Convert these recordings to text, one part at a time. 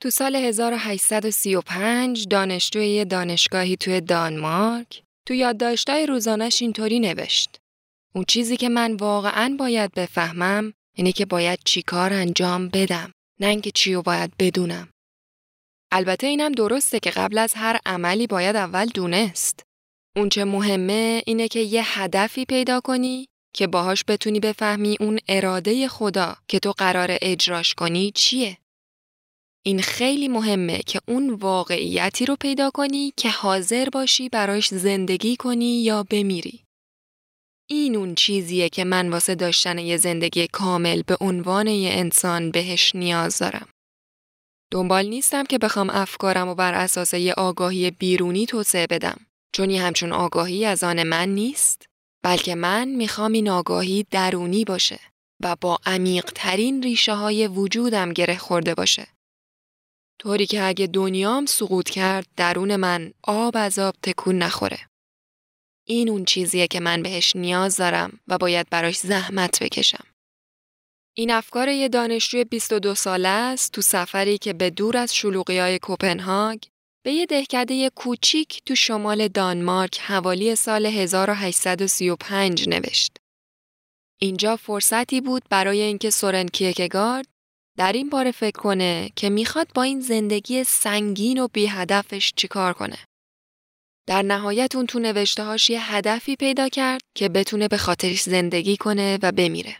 تو سال 1835 دانشجوی دانشگاهی توی دانمارک تو یادداشتای روزانش اینطوری نوشت. اون چیزی که من واقعا باید بفهمم اینه که باید چی کار انجام بدم نه اینکه چی رو باید بدونم. البته اینم درسته که قبل از هر عملی باید اول دونست. اون چه مهمه اینه که یه هدفی پیدا کنی که باهاش بتونی بفهمی اون اراده خدا که تو قرار اجراش کنی چیه. این خیلی مهمه که اون واقعیتی رو پیدا کنی که حاضر باشی براش زندگی کنی یا بمیری. این اون چیزیه که من واسه داشتن یه زندگی کامل به عنوان یه انسان بهش نیاز دارم. دنبال نیستم که بخوام افکارم و بر اساس یه آگاهی بیرونی توسعه بدم. چون یه همچون آگاهی از آن من نیست. بلکه من می‌خوام این آگاهی درونی باشه و با عمیق ترین ریشه های وجودم گره خورده باشه. طوری که اگه دنیام سقوط کرد درون من آب از آب تکون نخوره. این اون چیزیه که من بهش نیاز دارم و باید براش زحمت بکشم. این افکار یه دانشجوی 22 ساله است تو سفری که به دور از شلوغی های کوپنهاگ به یه دهکده کوچیک تو شمال دانمارک حوالی سال 1835 نوشت. اینجا فرصتی بود برای اینکه سورن کیکگارد در این باره فکر کنه که می‌خواد با این زندگی سنگین و بی هدفش چیکار کنه. در نهایت اون تو نوشتهاش یه هدفی پیدا کرد که بتونه به خاطرش زندگی کنه و بمیره.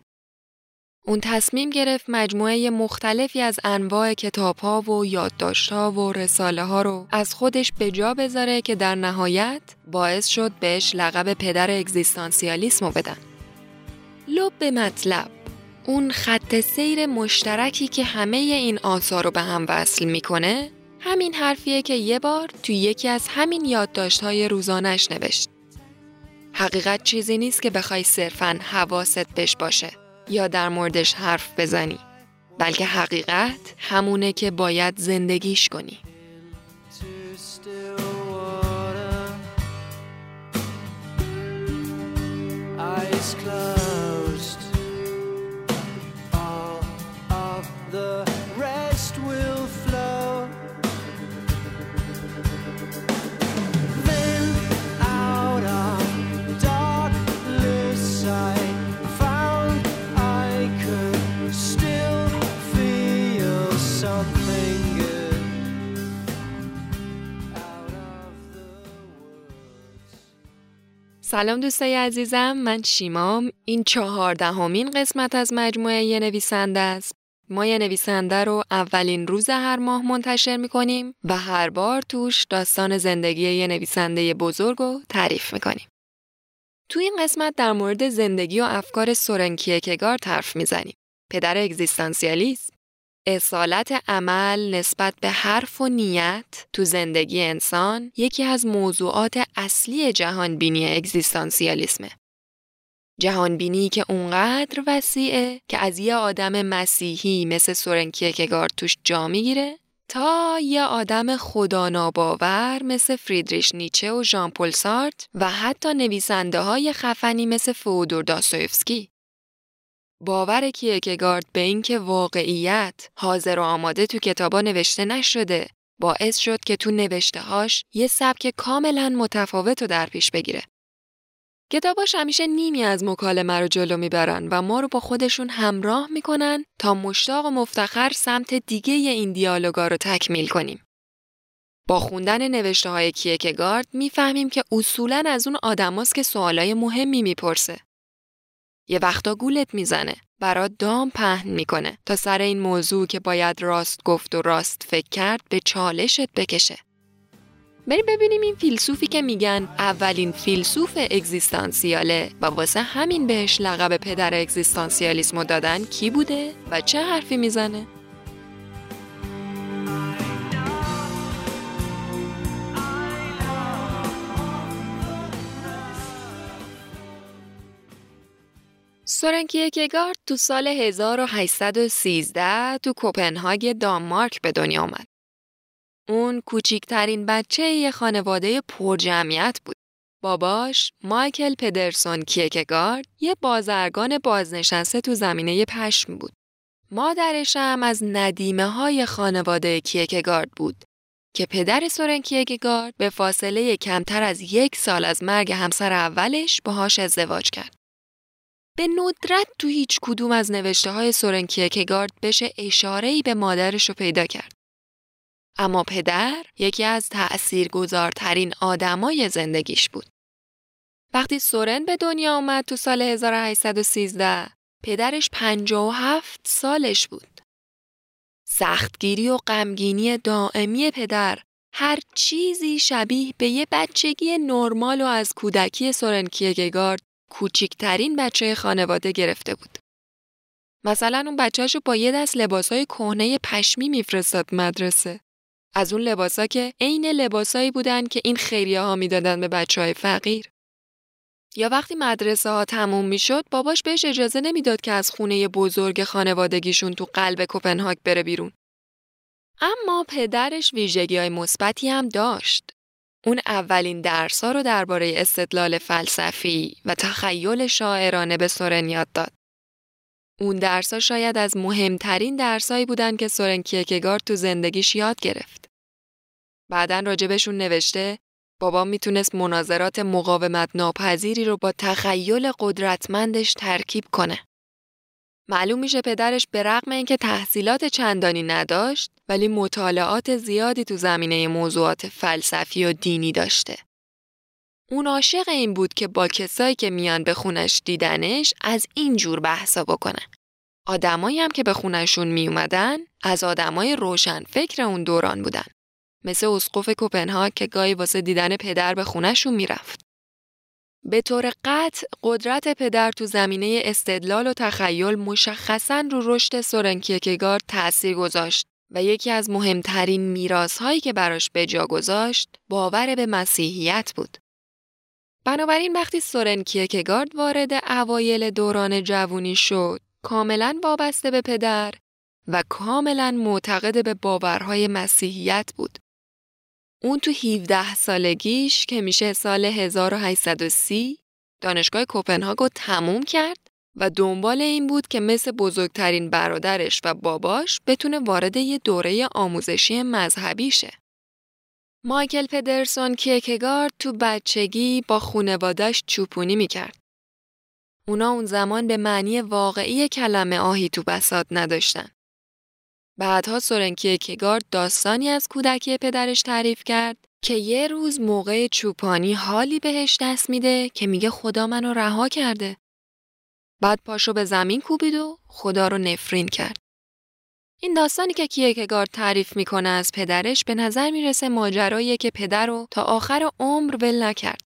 اون تصمیم گرفت مجموعه مختلفی از انواع کتاب ها و یادداشت ها و رساله ها رو از خودش به جا بذاره که در نهایت باعث شد بهش لقب پدر اگزیستانسیالیسم رو بدن. لب مطلب اون خط سیر مشترکی که همه این آثار رو به هم وصل می‌کنه همین حرفیه که یه بار تو یکی از همین یادداشت های روزانش نوشت. حقیقت چیزی نیست که بخوای صرفاً حواست بش باشه یا در موردش حرف بزنی بلکه حقیقت همونه که باید زندگیش کنی. سلام دوستای عزیزم من شیمام. این چهاردهمین قسمت از مجموعه یه نویسنده است. ما یه نویسنده رو اولین روز هر ماه منتشر می‌کنیم و هر بار توش داستان زندگی یه نویسنده بزرگ رو تعریف می‌کنیم. تو این قسمت در مورد زندگی و افکار سورن کیرکگارد حرف می‌زنیم. پدر اگزیستانسیالیسم. اصالت عمل نسبت به حرف و نیت تو زندگی انسان یکی از موضوعات اصلی جهانبینی اگزیستانسیالیسمه. جهانبینی که اونقدر وسیعه که از یه آدم مسیحی مثل سورن کیرکگارد توش جا می‌گیره تا یه آدم خدا ناباور مثل فریدریش نیچه و ژان پل سارت و حتی نویسنده های خفنی مثل فودور داستویفسکی. باور کیرکگارد به اینکه واقعیت حاضر و آماده تو کتابا نوشته نشده باعث شد که تو نوشته هاش یه سبک کاملا متفاوت رو در پیش بگیره. کتاباش همیشه نیمی از مکالمه رو جلو می‌برن و ما رو با خودشون همراه می‌کنن تا مشتاق و مفتخر سمت دیگه این دیالوگا رو تکمیل کنیم. با خوندن نوشته های کیرکگارد می‌فهمیم که اصولا از اون آدماست که سوالای مهمی می‌پرسه. یه وقتا گولت می‌زنه. برات دام پهن می‌کنه تا سر این موضوع که باید راست گفت و راست فکر کرد به چالشت بکشه. بریم ببینیم این فیلسوفی که میگن اولین فیلسوف اگزیستانسیاله و واسه همین بهش لقب پدر اگزیستانسیالیسمو دادن کی بوده و چه حرفی می‌زنه؟ سورن کیرکگارد تو سال 1813 تو کوپنهاگ دانمارک به دنیا آمد. اون کوچیکترین بچه یه خانواده پرجمعیت بود. باباش مایکل پدرسون کیرکگارد یه بازرگان بازنشسته تو زمینه پشم بود. مادرش هم از ندیمه های خانواده کیکگارد بود که پدر سورن کیکگارد به فاصله کمتر از یک سال از مرگ همسر اولش باهاش ازدواج کرد. به ندرت تو هیچ کدوم از نوشته های سورن کیکگارد بشه اشارهی به مادرش رو پیدا کرد. اما پدر یکی از تأثیرگذارترین آدمای زندگیش بود. وقتی سورن به دنیا آمد تو سال 1813 پدرش 57 سالش بود. سختگیری و غمگینی دائمی پدر هر چیزی شبیه به یه بچگی نرمال و از کودکی سورن کیگگارد کوچیکترین بچه خانواده گرفته بود. مثلا اون بچهشو با یه دست لباسای کهنه پشمی میفرستاد مدرسه. از اون لباسا که عین لباسایی بودن که این خیریه ها می‌دادن به بچه های فقیر. یا وقتی مدرسه ها تموم می‌شد باباش بهش اجازه نمی‌داد که از خونه بزرگ خانوادگیشون تو قلب کوپنهاگ بره بیرون. اما پدرش ویژگی های مثبتی هم داشت. اون اولین درسا رو درباره استدلال فلسفی و تخیل شاعرانه به سورن یاد داد. اون درسا شاید از مهمترین درسایی بودن که سورن کیکگارد تو زندگیش یاد گرفت. بعدا راجبشون نوشته بابام می‌تونست مناظرات مقاومت ناپذیری رو با تخیل قدرتمندش ترکیب کنه. معلوم میشه پدرش به رغم اینکه تحصیلات چندانی نداشت ولی مطالعات زیادی تو زمینه موضوعات فلسفی و دینی داشته. اون عاشق این بود که با کسایی که میان به خونش دیدنش از این جور بحثا بکنه. آدمایی هم که به خونشون می اومدن از آدمای روشن فکر اون دوران بودن. مثل اسقف کوپنهاگ که گاهی واسه دیدن پدر به خونشون می‌رفت. به طور قطع قدرت پدر تو زمینه استدلال و تخیل مشخصا رو رشد سورن کیرکگارد تأثیر گذاشت و یکی از مهمترین هایی که براش به جا گذاشت باور به مسیحیت بود. بنابراین وقتی سورن کیرکگارد وارد اوایل دوران جوونی شد، کاملا وابسته به پدر و کاملا معتقد به باورهای مسیحیت بود. اون تو 17 سالگیش که میشه سال 1830 دانشگاه کوپنهاگ رو تموم کرد و دنبال این بود که مثل بزرگترین برادرش و باباش بتونه وارد یه دوره آموزشی مذهبی شه. مایکل پدرسون کیکگارد تو بچگی با خونوادش چوپونی می‌کرد. اونا اون زمان به معنی واقعی کلمه آهی تو بسات نداشتن. بعدها سورن کیکگارد داستانی از کودکی پدرش تعریف کرد که یه روز موقع چوپانی حالی بهش دست میده که میگه خدا منو رها کرده. بعد پاشو به زمین کوبید و خدا رو نفرین کرد. این داستانی که کیکگارد تعریف می‌کنه از پدرش به نظر می‌رسه ماجراییه که پدر رو تا آخر عمر ول نکرد.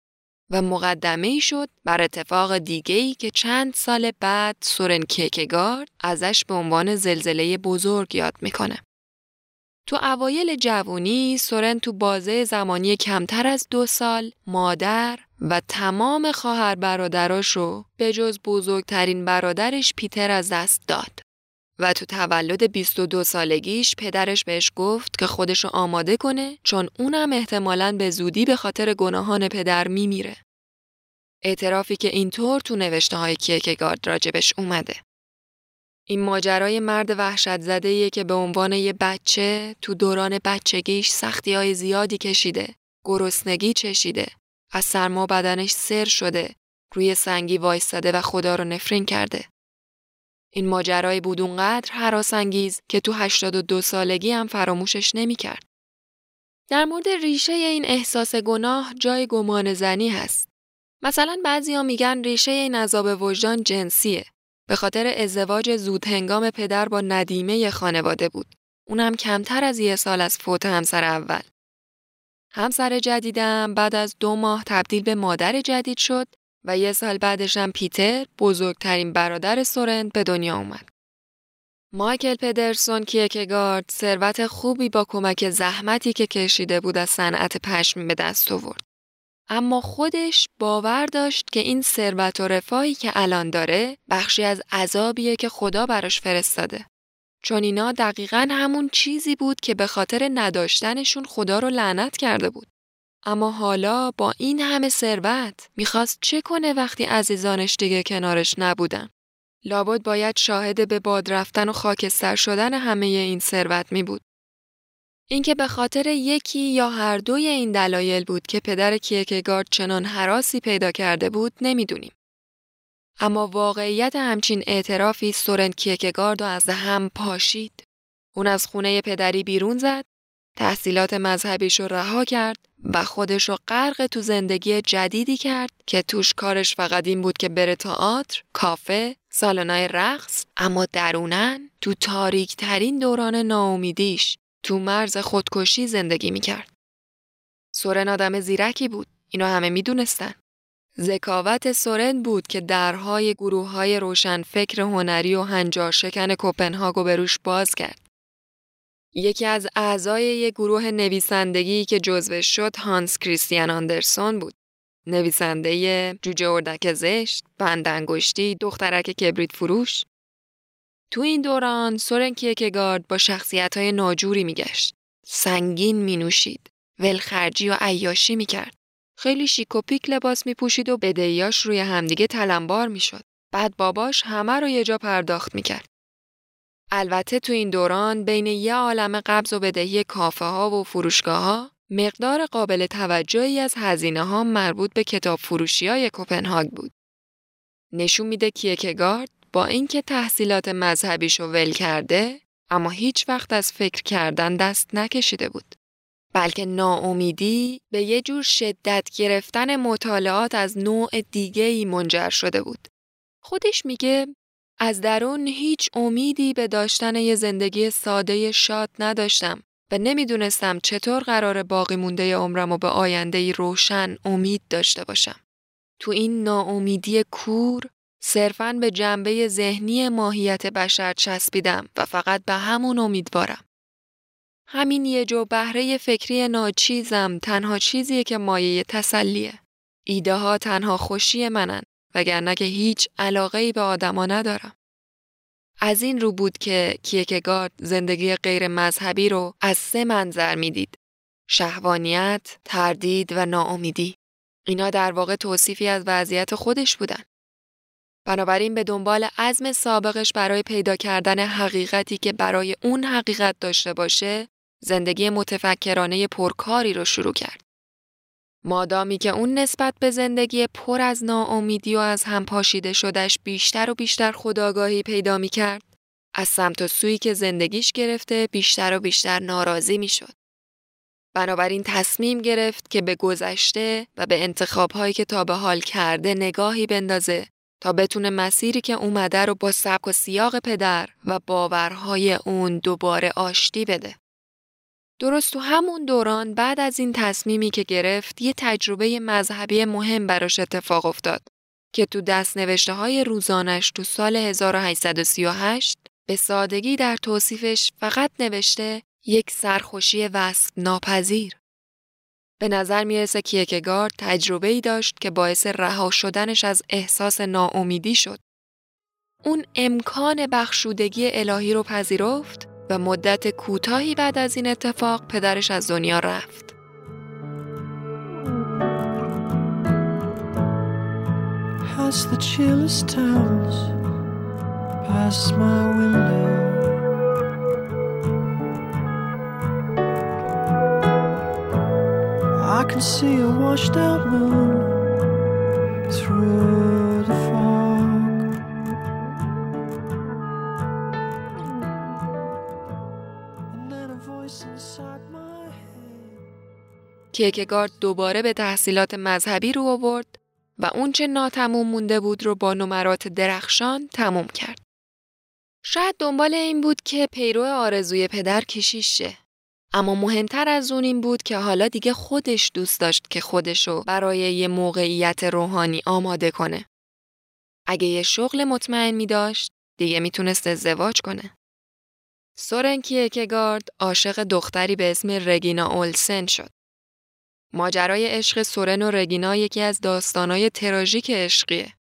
و مقدمه ای شد بر اتفاق دیگه ای که چند سال بعد سورن کیکگارد ازش به عنوان زلزله بزرگ یاد می‌کنه. تو اوایل جوونی سورن تو بازه زمانی کمتر از دو سال مادر و تمام خواهر برادراش رو به جز بزرگترین برادرش پیتر از دست داد. و تو تولد 22 سالگیش پدرش بهش گفت که خودشو آماده کنه چون اونم احتمالاً به زودی به خاطر گناهان پدر میمیره. اعترافی که اینطور تو نوشته های کیرکگارد راجبش اومده. این ماجرای مرد وحشت زده که به عنوان یه بچه تو دوران بچگیش سختی های زیادی کشیده، گرسنگی چشیده، از سرما بدنش سر شده، روی سنگی وایستاده و خدا رو نفرین کرده. این ماجرای بود اونقدر حراسانگیز که تو 82 سالگی هم فراموشش نمی‌کرد. در مورد ریشه این احساس گناه جای گمان زنی هست. مثلا بعضیا میگن ریشه این عذاب وجدان جنسیه. به خاطر ازدواج زود هنگام پدر با ندیمه خانواده بود. اونم کمتر از یه سال از فوت همسر اول. همسر جدیدم بعد از دو ماه تبدیل به مادر جدید شد و یه سال بعدش هم پیتر بزرگترین برادر سورند به دنیا اومد. مایکل پدرسون کیکگارد ثروت خوبی با کمک زحمتی که کشیده بود از صنعت پشمی به دست آورد. اما خودش باور داشت که این ثروت و رفاهی که الان داره بخشی از عذابیه که خدا براش فرستاده. چون اینا دقیقا همون چیزی بود که به خاطر نداشتنشون خدا رو لعنت کرده بود. اما حالا با این همه ثروت می‌خواست چه کنه وقتی عزیزانش دیگه کنارش نبودن؟ لابد باید شاهد به باد رفتن و خاکستر شدن همه این ثروت می بود. اینکه به خاطر یکی یا هر دوی این دلایل بود که پدر کیرکگارد چنان حراسی پیدا کرده بود نمی‌دونیم. اما واقعیت همچین اعترافی سورن کیرکگارد و از هم پاشید. اون از خونه پدری بیرون زد تحصیلات مذهبیش رو رها کرد و خودش رو غرق تو زندگی جدیدی کرد که توش کارش فقط این بود که بره تئاتر، کافه، سالنای رقص اما درونن تو تاریک ترین دوران ناامیدیش تو مرز خودکشی زندگی می‌کرد. سورن آدم زیرکی بود. اینو همه می‌دونستن. ذکاوت سورن بود که درهای گروه های روشن فکر هنری و هنجار شکن کوپنهاگو به روش باز کرد. یکی از اعضای یک گروه نویسندگی که جزوش شد هانس کریستیان آندرسون بود. نویسنده جوجه اردک زشت، بند انگشتی، دخترک کبریت فروش. تو این دوران سورن کیرکگارد با شخصیت های ناجوری میگشت. سنگین می نوشید. ولخرجی و عیاشی می کرد. خیلی شیک و پیک لباس می پوشید و بدهیاش روی همدیگه تلمبار می شد. بعد باباش همه رو یه جا پرداخت می کرد. البته تو این دوران بین یه عالم قبض و بدهی کافه ها و فروشگاه ها مقدار قابل توجهی از هزینه ها مربوط به کتاب فروشی های کوپنهاگ بود. نشون میده کیکگارد با اینکه تحصیلات مذهبیشو ول کرده اما هیچ وقت از فکر کردن دست نکشیده بود. بلکه ناامیدی به یه جور شدت گرفتن مطالعات از نوع دیگه ای منجر شده بود. خودش میگه از درون هیچ امیدی به داشتن یه زندگی ساده شاد نداشتم و نمی‌دونستم چطور قرار باقی مونده عمرم و به آینده روشن امید داشته باشم. تو این ناامیدی کور صرفاً به جنبه ذهنی ماهیت بشر چسبیدم و فقط به همون امیدوارم. همین یه جو بهره فکری ناچیزم تنها چیزیه که مایه تسلیه. ایده ها تنها خوشی منن وگرنه که هیچ علاقه ای به آدما ندارم. از این رو بود که کیکگارد زندگی غیر مذهبی رو از سه منظر می‌دید. شهوانیت، تردید و ناامیدی. اینا در واقع توصیفی از وضعیت خودش بودن. بنابراین به دنبال عزم سابقش برای پیدا کردن حقیقتی که برای اون حقیقت داشته باشه، زندگی متفکرانه پرکاری رو شروع کرد. مادامی که اون نسبت به زندگی پر از ناامیدی و از هم پاشیده شدش بیشتر و بیشتر خداگاهی پیدا می کرد، از سمت و سوی که زندگیش گرفته بیشتر و بیشتر ناراضی می شد. بنابراین تصمیم گرفت که به گذشته و به انتخابهایی که تا به حال کرده نگاهی بندازه تا بتونه مسیری که اومده رو با سبک و سیاق پدر و باورهای اون دوباره آشتی بده. درست تو همون دوران بعد از این تصمیمی که گرفت یه تجربه مذهبی مهم براش اتفاق افتاد که تو دست نوشته های روزانش تو سال 1838 به سادگی در توصیفش فقط نوشته یک سرخوشی وصف ناپذیر. به نظر می‌رسه کیکگارد تجربه ای داشت که باعث رها شدنش از احساس ناامیدی شد. اون امکان بخشودگی الهی رو پذیرفت و مدت کوتاهی بعد از این اتفاق پدرش از دنیا رفت. As the chillest towers past my window I can see a washed out moon through the کیکگارد دوباره به تحصیلات مذهبی رو آورد و اونچه ناتموم مونده بود رو با نمرات درخشان تموم کرد. شاید دنبال این بود که پیرو آرزوی پدر کشیش شه. اما مهمتر از اون این بود که حالا دیگه خودش دوست داشت که خودشو برای یه موقعیت روحانی آماده کنه. اگه یه شغل مطمئن می داشت، دیگه می‌تونست ازدواج کنه. سورن کیکگارد عاشق دختری به اسم رگینا اولسن شد. ماجرای عشق سورن و رگینا یکی از داستانای تراژیک عشقیه.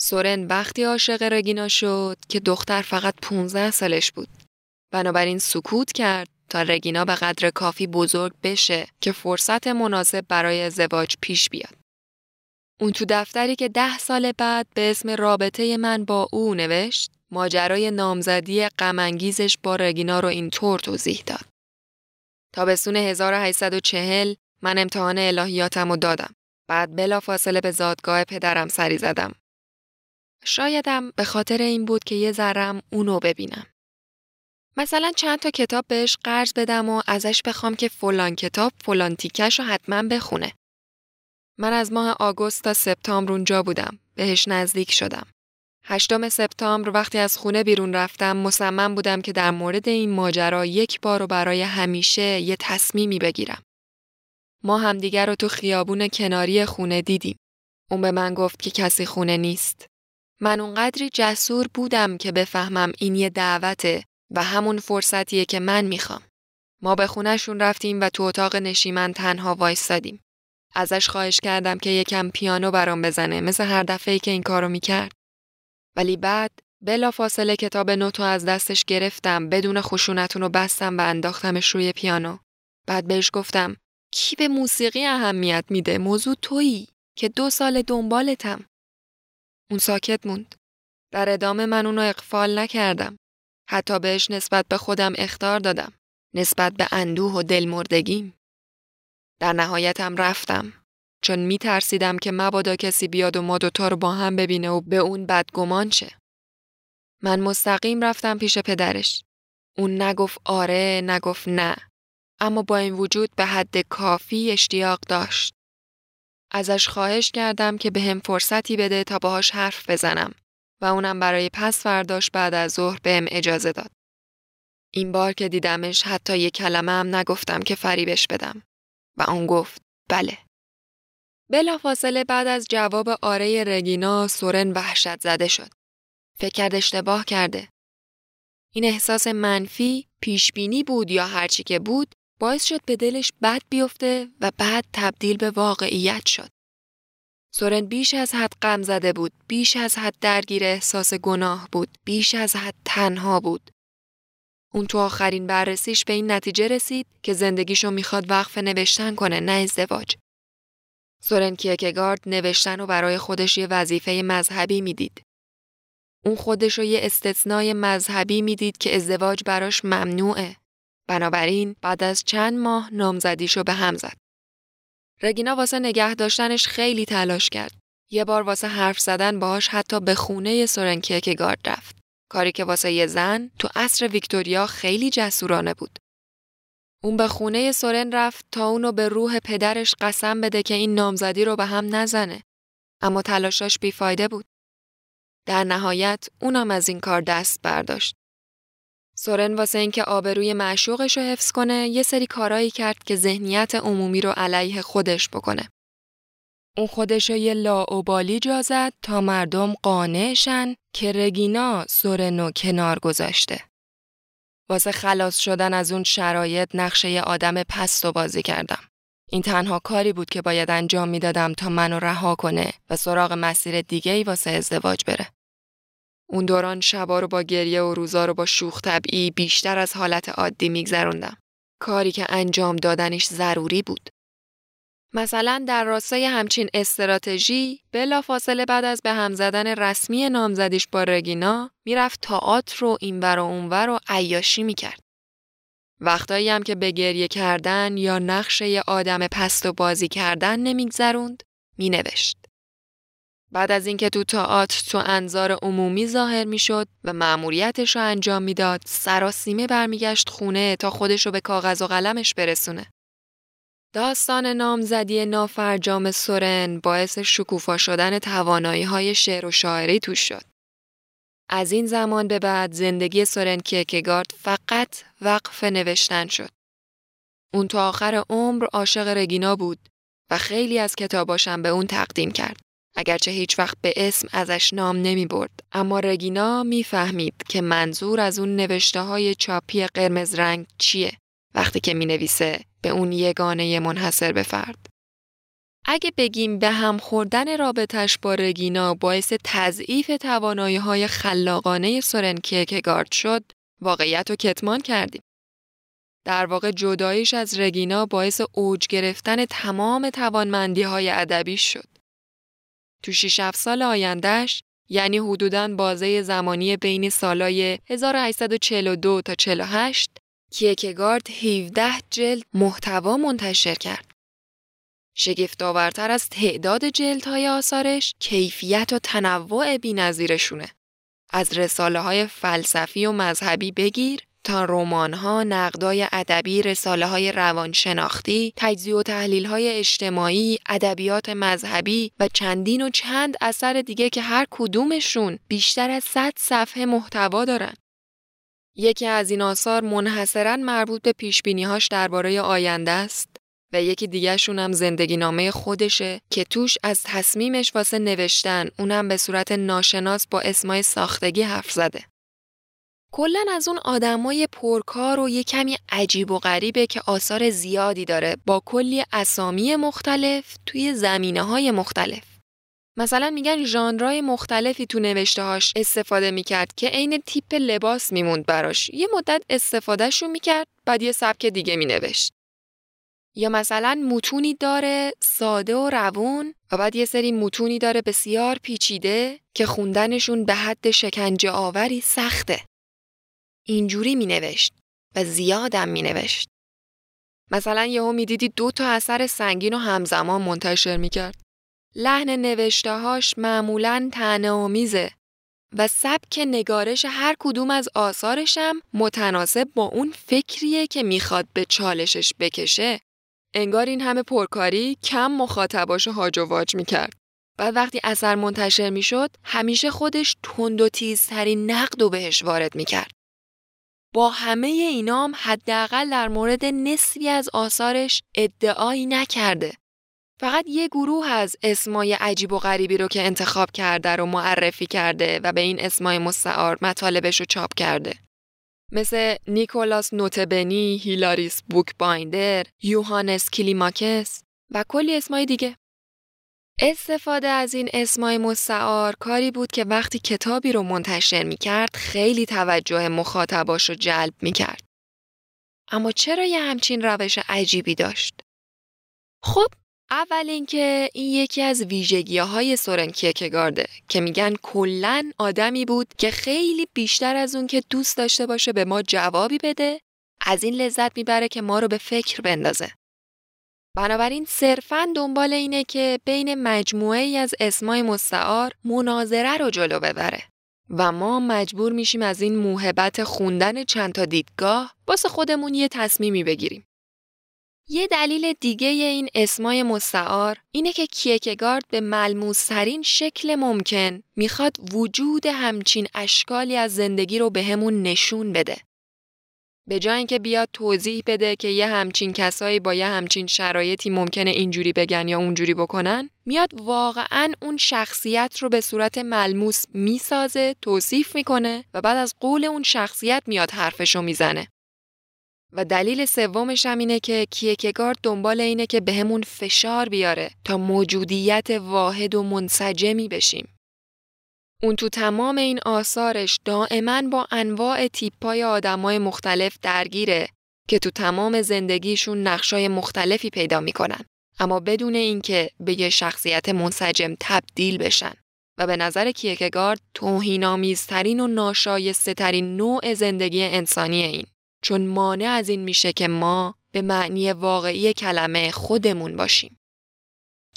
سورن وقتی عاشق رگینا شد که دختر فقط 15 سالش بود. بنابراین سکوت کرد تا رگینا به قدر کافی بزرگ بشه که فرصت مناسب برای ازدواج پیش بیاد. اون تو دفتری که ده سال بعد به اسم رابطه من با او نوشت ماجرای نامزدی غمانگیزش با رگینا رو اینطور توضیح داد. تابستون 1840 من امتحان الهیاتم رو دادم. بعد بلا فاصله به زادگاه پدرم سری زدم. شایدم به خاطر این بود که یه ذرم اونو ببینم. مثلا چند تا کتاب بهش قرض بدم و ازش بخوام که فلان کتاب فلان تیکش رو حتما بخونه. من از ماه آگوست تا سپتامبر اونجا بودم. بهش نزدیک شدم. هشتم سپتامبر وقتی از خونه بیرون رفتم مصمم بودم که در مورد این ماجرا یک بار و برای همیشه یه تصمیمی بگیرم. ما همدیگر رو تو خیابون کناری خونه دیدیم. اون به من گفت که کسی خونه نیست. من اونقدری جسور بودم که بفهمم این یه دعوته و همون فرصتیه که من می‌خوام. ما به خونهشون رفتیم و تو اتاق نشیمن تنها وایستادیم. ازش خواهش کردم که یکم پیانو برام بزنه مثل هر دفعه که این کارو می‌کرد. ولی بعد بلا فاصله کتاب نوتو از دستش گرفتم بدون خشونتون رو بستم و انداختمش روی پیانو. بعد بهش گفتم کی به موسیقی اهمیت میده موضوع تویی که دو سال دنبالتم. اون ساکت موند. در ادامه من اونو اقفال نکردم. حتی بهش نسبت به خودم اختار دادم. نسبت به اندوه و دلمردگیم. در نهایتم رفتم. چون می ترسیدم که مبادا کسی بیاد و ما دوتا رو با هم ببینه و به اون بدگمان شه. من مستقیم رفتم پیش پدرش. اون نگفت آره نگفت نه. اما با این وجود به حد کافی اشتیاق داشت. ازش خواهش کردم که به هم فرصتی بده تا باهاش حرف بزنم و اونم برای پس فرداش بعد از ظهر بهم اجازه داد. این بار که دیدمش حتی یک کلمه هم نگفتم که فریبش بدم و اون گفت بله. فاصله بعد از جواب آره رگینا سورن وحشت زده شد. فکر کرد اشتباه کرده. این احساس منفی پیشبینی بود یا هرچی که بود باعث شد به دلش بد بیفته و بعد تبدیل به واقعیت شد. سورن بیش از حد غم زده بود، بیش از حد درگیر احساس گناه بود، بیش از حد تنها بود. اون تو آخرین بررسیش به این نتیجه رسید که زندگیشو می‌خواد وقف نوشتن کنه نه ازدواج. سورن کیکگارد نوشتن و برای خودش یه وظیفه مذهبی می‌دید. اون خودش رو یه استثنای مذهبی می‌دید که ازدواج براش ممنوعه. بنابراین بعد از چند ماه نامزدیشو به هم زد. رگینا واسه نگه داشتنش خیلی تلاش کرد. یه بار واسه حرف زدن باهاش حتی به خونه سورن کیکگارد رفت. کاری که واسه یه زن تو عصر ویکتوریا خیلی جسورانه بود. اون به خونه سورن رفت تا اونو به روح پدرش قسم بده که این نامزدی رو به هم نزنه. اما تلاشاش بیفایده بود. در نهایت اونم از این کار دست برداشت. سورن واسه اینکه آبروی معشوقش رو حفظ کنه یه سری کارایی کرد که ذهنیت عمومی رو علیه خودش بکنه. اون خودش رو یه لاعبالی جا زد تا مردم قانعشن که رگینا سورنو کنار گذاشته. واسه خلاص شدن از اون شرایط نقشه آدم پست و بازی کردم. این تنها کاری بود که باید انجام می‌دادم تا منو رها کنه و سراغ مسیر دیگه ای واسه ازدواج بره. اون دوران شبا رو با گریه و روزا رو با شوخ طبعی بیشتر از حالت عادی میگذروندم. کاری که انجام دادنش ضروری بود. مثلا در راستای همچین استراتژی فاصله بعد از به هم زدن رسمی نامزدیش با رگینا می‌رفت تئاتر رو اینور و اونور و عیاشی می‌کرد. وقتایی هم که به گریه کردن یا نقشه آدم پست و بازی کردن نمیگذروند مینوشت. بعد از اینکه تو تئاتر تو انظار عمومی ظاهر می‌شد و مأموریتش رو انجام می‌داد سراسیمه برمیگشت خونه تا خودش رو به کاغذ و قلمش برسونه داستان نامزدی نافرجام سورن باعث شکوفا شدن توانایی های شعر و شاعری توش شد. از این زمان به بعد زندگی سورن کیکگارد فقط وقف نوشتن شد. اون تا آخر عمر عاشق رگینا بود و خیلی از کتاباشم به اون تقدیم کرد. اگرچه هیچ وقت به اسم ازش نام نمی برد. اما رگینا می‌فهمید که منظور از اون نوشته های چاپی قرمز رنگ چیه وقتی که می نویسه به اون یگانه منحصر به فرد. اگه بگیم به هم خوردن رابطش با رگینا باعث تضعیف توانایی های خلاقانه سورن کیکگارد شد، واقعیت رو کتمان کردیم. در واقع جداییش از رگینا باعث اوج گرفتن تمام توانمندی های ادبی شد. تو 6 سال آیندهش یعنی حدوداً بازه زمانی بین سالای 1842 تا 48 کیکگارد 17 جلد محتوا منتشر کرد. شگفت آورتر از تعداد جلدهای آثارش کیفیت و تنوع بی‌نظیرشونه. از رساله های فلسفی و مذهبی بگیر تا رمان ها، نقدای ادبی، رساله های روانشناختی، تجزیه و تحلیل های اجتماعی، ادبیات مذهبی و چندین و چند اثر دیگه که هر کدومشون بیشتر از 100 صفحه محتوا دارن. یکی از این آثار منحصرا مربوط به پیشبینیهاش درباره آینده است و یکی دیگهشون هم زندگی نامه خودشه که توش از تصمیمش واسه نوشتن اونم به صورت ناشناس با اسمای ساختگی حرف زده. کلا از اون آدمای پرکار و یه کمی عجیب و غریبه که آثار زیادی داره با کلی اسامی مختلف توی زمینه های مختلف. مثلا میگن ژانرهای مختلفی تو نوشتهاش استفاده می‌کرد که عین تیپ لباس میموند براش. یه مدت استفادهشو می‌کرد بعد یه سبک دیگه مینوشت. یا مثلا متونی داره ساده و روون و بعد یه سری متونی داره بسیار پیچیده که خوندنشون به حد شکنجه آوری سخته. اینجوری می نوشت و زیادم می نوشت. مثلا یهو می‌دیدی دو تا اثر سنگین و همزمان منتشر می کرد. لحن نوشته هاش معمولا تنه آمیزه و سبک نگارش هر کدوم از آثارشم متناسب با اون فکریه که می‌خواد به چالشش بکشه. انگار این همه پرکاری کم مخاطباش هاج و واج می‌کرد. بعد وقتی اثر منتشر می‌شد همیشه خودش تند و تیزترین نقد و بهش وارد می‌کرد. با همه اینام حداقل در مورد نصفی از آثارش ادعایی نکرده. فقط یه گروه از اسمای عجیب و غریبی رو که انتخاب کرده رو معرفی کرده و به این اسمای مستعار مطالبش رو چاپ کرده. مثل نیکولاس نوتبنی، هیلاریس بوکبایندر، یوهانس کلیماکس و کلی اسمای دیگه. استفاده از این اسمای مستعار کاری بود که وقتی کتابی رو منتشر می کرد خیلی توجه مخاطباش رو جلب می کرد. اما چرا یه همچین روش عجیبی داشت؟ خب اول اینکه این یکی از ویژگی های سورن کیکگارده که میگن کلا آدمی بود که خیلی بیشتر از اون که دوست داشته باشه به ما جوابی بده از این لذت می‌بره که ما رو به فکر بندازه. بنابراین صرفا دنبال اینه که بین مجموعه ای از اسمای مستعار مناظره رو جلو ببره و ما مجبور میشیم از این موهبت خوندن چند تا دیدگاه واسه خودمون یه تصمیمی بگیریم. یه دلیل دیگه این اسمای مستعار اینه که کیکگارد به ملموسترین شکل ممکن می‌خواد وجود همچین اشکالی از زندگی رو بهمون به نشون بده. به جای اینکه بیاد توضیح بده که یه همچین کسایی با یه همچین شرایطی ممکنه اینجوری بگن یا اونجوری بکنن میاد واقعا اون شخصیت رو به صورت ملموس می‌سازه توصیف می‌کنه و بعد از قول اون شخصیت میاد حرفشو می‌زنه. و دلیل سومش هم اینه که کیکگارد دنبال اینه که بهمون فشار بیاره تا موجودیت واحد و منسجمی بشیم. اون تو تمام این آثارش دائما با انواع تیپای آدمای مختلف درگیره که تو تمام زندگیشون نقشای مختلفی پیدا می‌کنن. اما بدون اینکه به یه شخصیت منسجم تبدیل بشن. و به نظر کیکگارد توهینآمیزترین و ناشایسته ترین نوع زندگی انسانی این. چون مانع از این میشه که ما به معنی واقعی کلمه خودمون باشیم.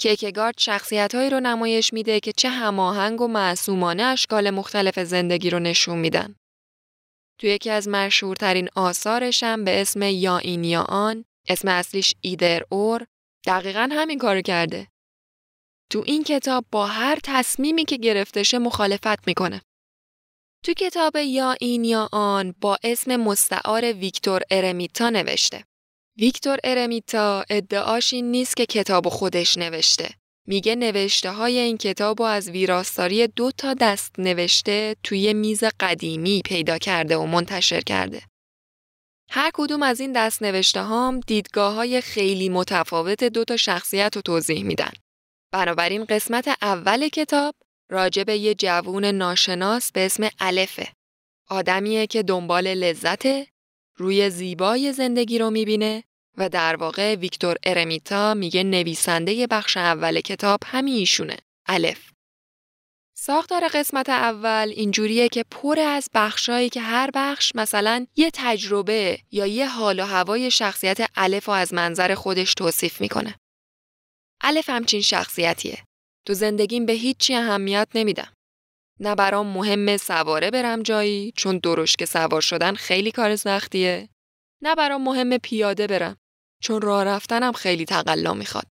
کیکگارد شخصیتهایی رو نمایش میده که چه هماهنگ و معصومانه اشکال مختلف زندگی رو نشون میدن. تو یکی از مشهورترین آثارش هم به اسم یا این یا آن، اسم اصلیش ایدر اور، دقیقا همین کارو کرده. تو این کتاب با هر تصمیمی که گرفتشه مخالفت می‌کنه. تو کتاب یا این یا آن با اسم مستعار ویکتور ارمیتا نوشته. ویکتور ارمیتا ادعاش این نیست که کتاب خودش نوشته. میگه نوشته های این کتاب و از ویراستاری دو تا دست نوشته توی میز قدیمی پیدا کرده و منتشر کرده. هر کدوم از این دست نوشته هام دیدگاه های خیلی متفاوت دو تا شخصیت رو توضیح میدن. بنابراین قسمت اول کتاب راجع به یه جوون ناشناس به اسم الفه. آدمیه که دنبال لذته روی زیبای زندگی رو می‌بینه و در واقع ویکتور ارمیتا میگه نویسنده بخش اول کتاب همیشونه. الف. ساختار قسمت اول اینجوریه که پر از بخشایی که هر بخش مثلا یه تجربه یا یه حال و هوای شخصیت الف از منظر خودش توصیف می‌کنه. الف همچین شخصیتیه. تو زندگیم به هیچی اهمیت نمیدم. نه برام مهم سواره برم جایی چون درشک سوار شدن خیلی کار سختیه. نه برام مهم پیاده برم چون راه رفتنم خیلی تقلا می‌خواد.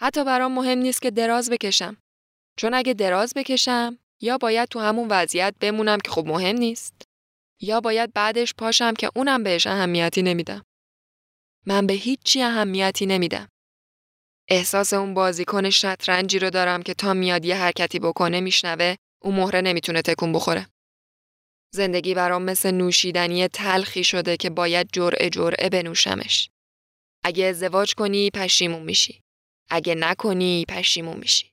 حتی برام مهم نیست که دراز بکشم. چون اگه دراز بکشم یا باید تو همون وضعیت بمونم که خب مهم نیست یا باید بعدش پاشم که اونم بهش اهمیتی نمیدم. من به هیچی اهمیتی نمیدم. احساس اون بازیکن شطرنجی رو دارم که تا میاد یه حرکتی بکنه میشنوه اون مهره نمی‌تونه تکون بخوره. زندگی برام مثل نوشیدنی تلخی شده که باید جرعه جرعه بنوشمش. اگه ازدواج کنی پشیمون میشی. اگه نکنی پشیمون میشی.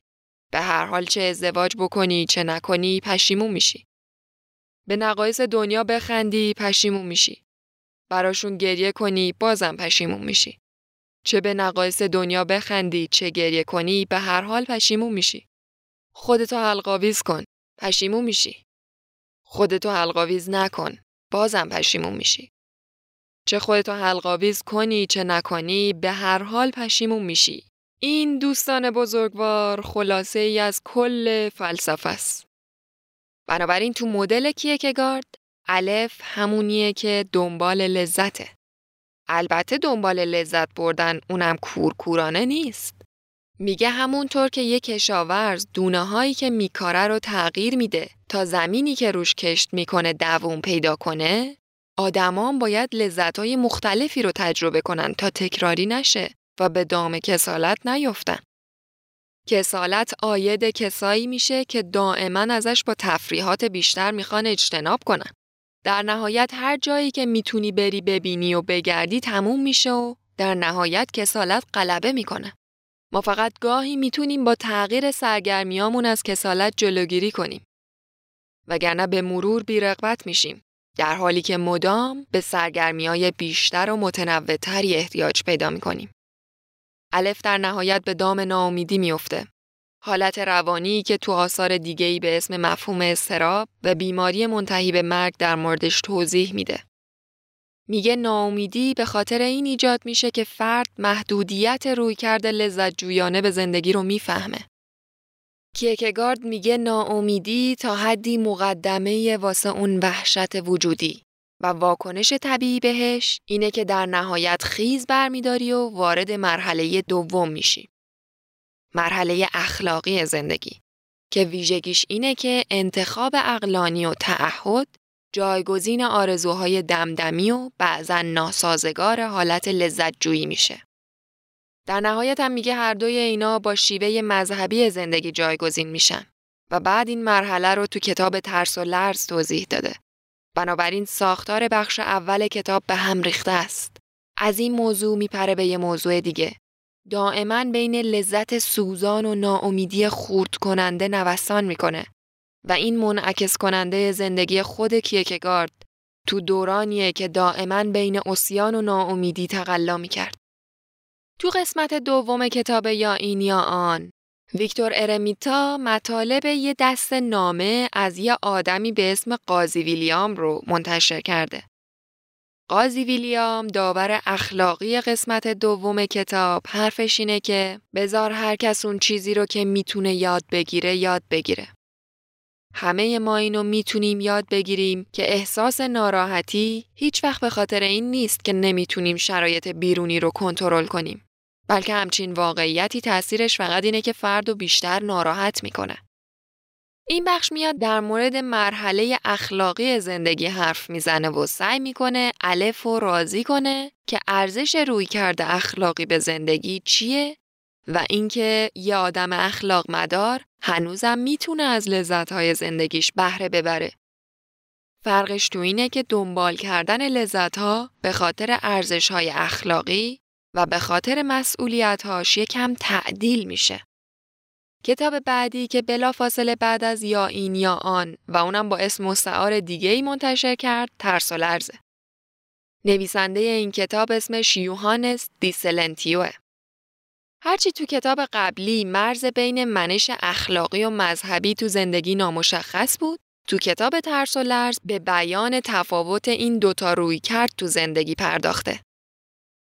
به هر حال چه ازدواج بکنی چه نکنی پشیمون میشی. به نقایص دنیا بخندی پشیمون میشی. براشون گریه کنی بازم پشیمون میشی. چه به نقایص دنیا بخندی چه گریه کنی به هر حال پشیمون میشی. خودتو حلقاویز کن. پشیمون میشی. خودتو حلقاویز نکن. بازم پشیمون میشی. چه خودتو حلقاویز کنی چه نکنی به هر حال پشیمون میشی. این دوستان بزرگوار خلاصه ای از کل فلسفه است. بنابراین تو مدل کیکگارد الف همونیه که دنبال لذته. البته دنبال لذت بردن اونم کورکورانه نیست. میگه همونطور که یک کشاورز دونه هایی که میکاره رو تغییر میده تا زمینی که روش کشت می‌کنه دووم پیدا کنه آدمان باید لذت های مختلفی رو تجربه کنن تا تکراری نشه و به دام کسالت نیفتن. کسالت آید کسایی میشه که دائما ازش با تفریحات بیشتر می‌خوان اجتناب کنن. در نهایت هر جایی که می‌تونی بری ببینی و بگردی تموم میشه و در نهایت کسالت غلبه می‌کنه. ما فقط گاهی می‌تونیم با تغییر سرگرمیامون از کسالت جلوگیری کنیم. وگرنه به مرور بیرغبت میشیم. در حالی که مدام به سرگرمی های بیشتر و متنوعتری احتیاج پیدا می‌کنیم. الف در نهایت به دام ناامیدی میافته. حالت روانی که تو آثار دیگه‌ای به اسم مفهوم استراب و بیماری منتهی به مرگ در موردش توضیح میده. میگه ناامیدی به خاطر این ایجاد میشه که فرد محدودیت رویکرد لذت جویانه به زندگی رو می‌فهمه. کیکگارد میگه ناامیدی تا حدی مقدمه واسه اون وحشت وجودی و واکنش طبیعی بهش اینه که در نهایت خیز برمیداری و وارد مرحله دوم میشی. مرحله اخلاقی زندگی که ویژگیش اینه که انتخاب اقلانی و تعهد جایگزین آرزوهای دمدمی و بعضا ناسازگار حالت لذت جویی میشه. در نهایت هم میگه هر دوی اینا با شیوه مذهبی زندگی جایگزین میشن و بعد این مرحله رو تو کتاب ترس و لرز توضیح داده. بنابراین ساختار بخش اول کتاب به هم ریخته است. از این موضوع میپره به یه موضوع دیگه. دائما بین لذت سوزان و ناامیدی خورد کننده نوسان می‌کنه و این منعکس کننده زندگی خود کیکگارد تو دورانیه که دائما بین اسیان و ناامیدی تقلا می‌کرد. تو قسمت دوم کتاب یا این یا آن ویکتور ارمیتا مطالب یه دست نامه از یه آدمی به اسم قاضی ویلیام رو منتشر کرده. قاضی ویلیام داور اخلاقی قسمت دوم کتاب حرفش اینه که بزار هر کس اون چیزی رو که می‌تونه یاد بگیره یاد بگیره. همه ما اینو می‌تونیم یاد بگیریم که احساس ناراحتی هیچ وقت به خاطر این نیست که نمی‌تونیم شرایط بیرونی رو کنترل کنیم. بلکه همچین واقعیتی تاثیرش فقط اینه که فرد و بیشتر ناراحت می‌کنه. این بخش میاد در مورد مرحله اخلاقی زندگی حرف می‌زنه و سعی می‌کنه الف و راضی کنه که ارزش روی کرده اخلاقی به زندگی چیه و اینکه یه آدم اخلاق مدار هنوزم می‌تونه از لذتهای زندگیش بهره ببره. فرقش تو اینه که دنبال کردن لذتها به خاطر ارزشهای اخلاقی و به خاطر مسئولیتهاش یکم تعدیل میشه. کتاب بعدی که بلا فاصله بعد از یا این یا آن و اونم با اسم مستعار دیگه ای منتشر کرد ترس و لرزه. نویسنده این کتاب اسمش یوهانس دیسلنتیوه. هرچی تو کتاب قبلی مرز بین منش اخلاقی و مذهبی تو زندگی نامشخص بود، تو کتاب ترس و لرز به بیان تفاوت این دوتا روی کرد تو زندگی پرداخته.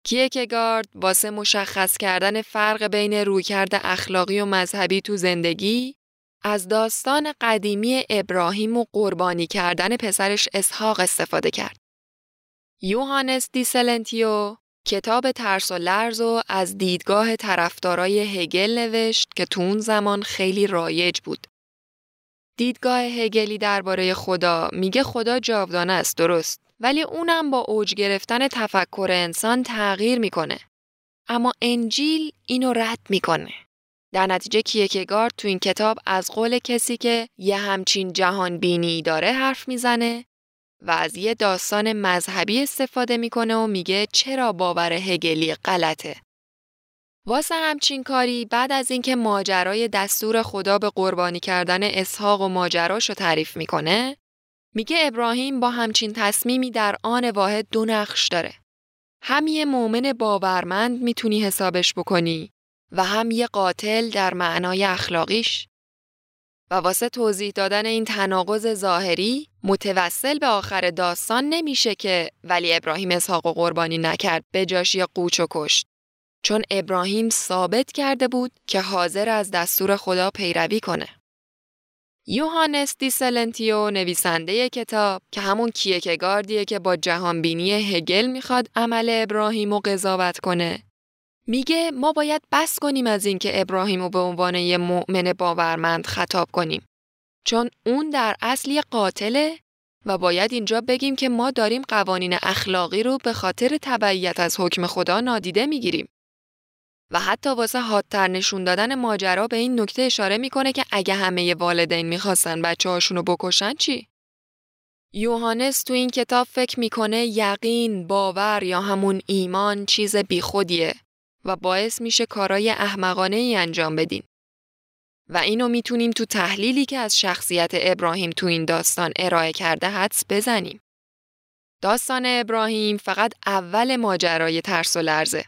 کیکگارد واسه مشخص کردن فرق بین رویکرد اخلاقی و مذهبی تو زندگی از داستان قدیمی ابراهیم و قربانی کردن پسرش اسحاق استفاده کرد. یوهانس دسیلنتیو کتاب ترس و لرز و از دیدگاه طرفدارای هگل نوشت که تو اون زمان خیلی رایج بود. دیدگاه هگلی درباره خدا میگه خدا جاودانه است درست ولی اونم با اوج گرفتن تفکر انسان تغییر می‌کنه. اما انجیل اینو رد می‌کنه. در نتیجه کیرکگارد تو این کتاب از قول کسی که یه همچین جهان بینی داره حرف می‌زنه و از یه داستان مذهبی استفاده می‌کنه و میگه چرا باور هگلی غلطه. واسه همچین کاری بعد از اینکه ماجرای دستور خدا به قربانی کردن اسحاق و ماجراش رو تعریف می‌کنه میگه ابراهیم با همچین تصمیمی در آن واحد دو نقش داره. هم یه مؤمن باورمند می‌تونی حسابش بکنی و هم یه قاتل در معنای اخلاقیش. و واسه توضیح دادن این تناقض ظاهری متوسل به آخر داستان نمیشه که ولی ابراهیم اسحاق و قربانی نکرد به جاشی قوچ و کشت. چون ابراهیم ثابت کرده بود که حاضر از دستور خدا پیروی کنه. یوهانس دیسلنتیو نویسنده کتاب که همون کیکگاردیه که با جهانبینی هگل می‌خواد عمل ابراهیم رو قضاوت کنه میگه ما باید بس کنیم از اینکه ابراهیم رو به عنوان یه مؤمن باورمند خطاب کنیم. چون اون در اصل یه قاتله و باید اینجا بگیم که ما داریم قوانین اخلاقی رو به خاطر تبعیت از حکم خدا نادیده می‌گیریم. و حتی واسه حادتر نشون دادن ماجرا به این نکته اشاره می‌کنه که اگه همه والدین می‌خواستن بچه هاشونو بکشن چی؟ یوهانس تو این کتاب فکر می‌کنه یقین، باور یا همون ایمان چیز بیخودیه. و باعث میشه کارای احمقانه ای انجام بدین. و اینو می‌تونیم تو تحلیلی که از شخصیت ابراهیم تو این داستان ارائه کرده حدس بزنیم. داستان ابراهیم فقط اول ماجرای ترس و لرزه.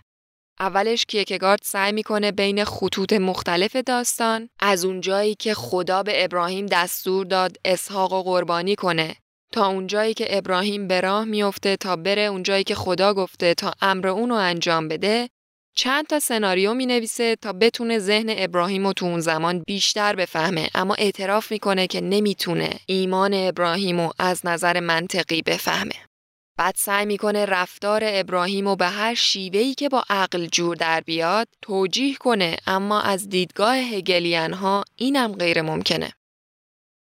اولش کیکگارد سعی می‌کنه بین خطوط مختلف داستان از اونجایی که خدا به ابراهیم دستور داد اسحاق و قربانی کنه تا اونجایی که ابراهیم به راه میفته تا بره اونجایی که خدا گفته تا امر اونو انجام بده چند تا سناریو می نویسه تا بتونه ذهن ابراهیم و تو اون زمان بیشتر بفهمه اما اعتراف می‌کنه که نمی‌تونه ایمان ابراهیم رو از نظر منطقی بفهمه. بعد سعی می‌کنه رفتار ابراهیم و به هر شیوهی که با عقل جور در بیاد توجیه کنه اما از دیدگاه هگلیان ها اینم غیر ممکنه.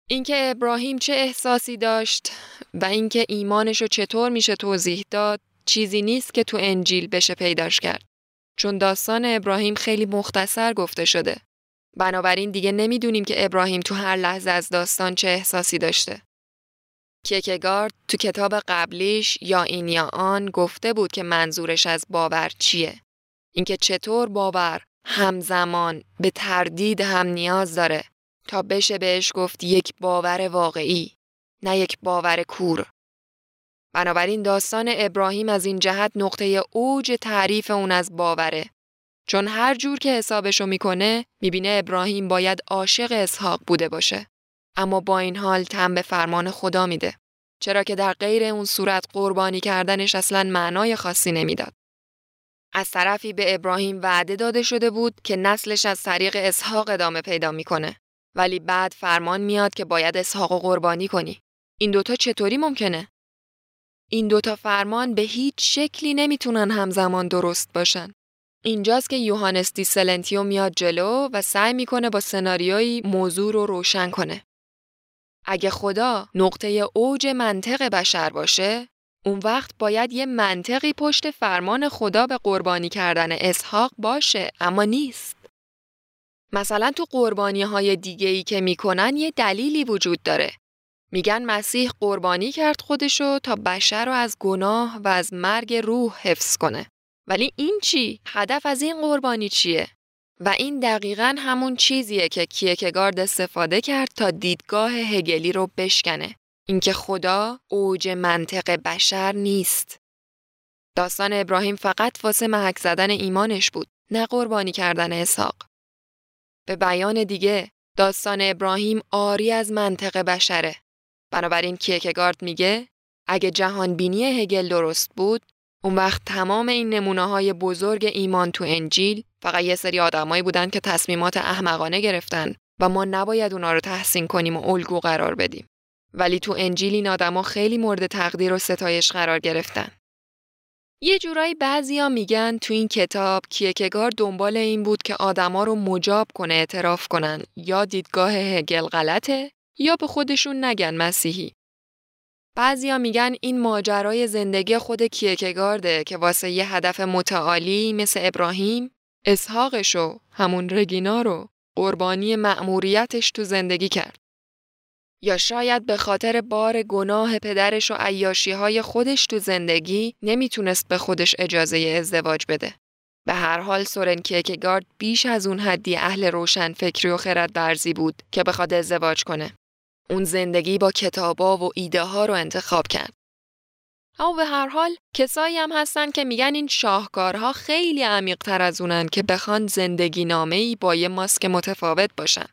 اینکه ابراهیم چه احساسی داشت و اینکه ایمانش رو چطور میشه توضیح داد چیزی نیست که تو انجیل بشه پیداش کرد. چون داستان ابراهیم خیلی مختصر گفته شده. بنابراین دیگه نمی‌دونیم که ابراهیم تو هر لحظه از داستان چه احساسی داشته. کیکگارد تو کتاب قبلیش یا این یا آن گفته بود که منظورش از باور چیه. اینکه چطور باور همزمان به تردید هم نیاز داره تا بشه بهش گفت یک باور واقعی نه یک باور کور. بنابراین داستان ابراهیم از این جهت نقطه اوج تعریف اون از باوره. چون هر جور که حسابشو می‌کنه می‌بینه ابراهیم باید عاشق اسحاق بوده باشه. اما با این حال تن به فرمان خدا میده. چرا که در غیر اون صورت قربانی کردنش اصلا معنای خاصی نمی‌داد. از طرفی به ابراهیم وعده داده شده بود که نسلش از طریق اسحاق ادامه پیدا می‌کنه. ولی بعد فرمان میاد که باید اسحاق قربانی کنی. این دوتا چطوری ممکنه؟ این دوتا فرمان به هیچ شکلی نمی‌تونن همزمان درست باشن. اینجاست که یوهانس دیسلنتیو میاد جلو و سعی می‌کنه با سناریویی موضوع رو روشن کنه. اگه خدا نقطه اوج منطق بشر باشه، اون وقت باید یه منطقی پشت فرمان خدا به قربانی کردن اسحاق باشه، اما نیست. مثلا تو قربانی های دیگه ای که می‌کنن یه دلیلی وجود داره. میگن مسیح قربانی کرد خودشو تا بشر رو از گناه و از مرگ روح حفظ کنه. ولی این چی؟ هدف از این قربانی چیه؟ و این دقیقا همون چیزیه که کیکگارد استفاده کرد تا دیدگاه هگلی رو بشکنه. اینکه خدا اوج منطق بشر نیست. داستان ابراهیم فقط واسه محک زدن ایمانش بود. نه قربانی کردن اسحاق. به بیان دیگه داستان ابراهیم آری از منطق بشره. بنابراین کیکگارد میگه اگه جهان بینی هگل درست بود اون وقت تمام این نمونه های بزرگ ایمان تو انجیل فقط یه سری آدمایی بودن که تصمیمات احمقانه گرفتن و ما نباید اونا رو تحسین کنیم و الگو قرار بدیم. ولی تو انجیل این آدما خیلی مورد تقدیر و ستایش قرار گرفتن. یه جورایی بعضیا میگن تو این کتاب کیکگار دنبال این بود که آدما رو مجاب کنه اعتراف کنن یا دیدگاه هگل غلطه یا به خودشون نگن مسیحی. بعضیا میگن این ماجرای زندگی خود کیکگارده که واسه یه هدف متعالی مثل ابراهیم اسحاقشو همون رگینا رو قربانی مأموریتش تو زندگی کرد. یا شاید به خاطر بار گناه پدرش و عیاشی های خودش تو زندگی نمی‌تونست به خودش اجازه ازدواج بده. به هر حال سورن کیکگارد بیش از اون حدی اهل روشن فکری و خرد برزی بود که بخواد ازدواج کنه. اون زندگی با کتابا و ایده ها رو انتخاب کرد. اما به هر حال کسایی هم هستن که میگن این شاهکارها خیلی عمیق تر از اونن که بخوان زندگی نامه ای با یه ماسک متفاوت باشن.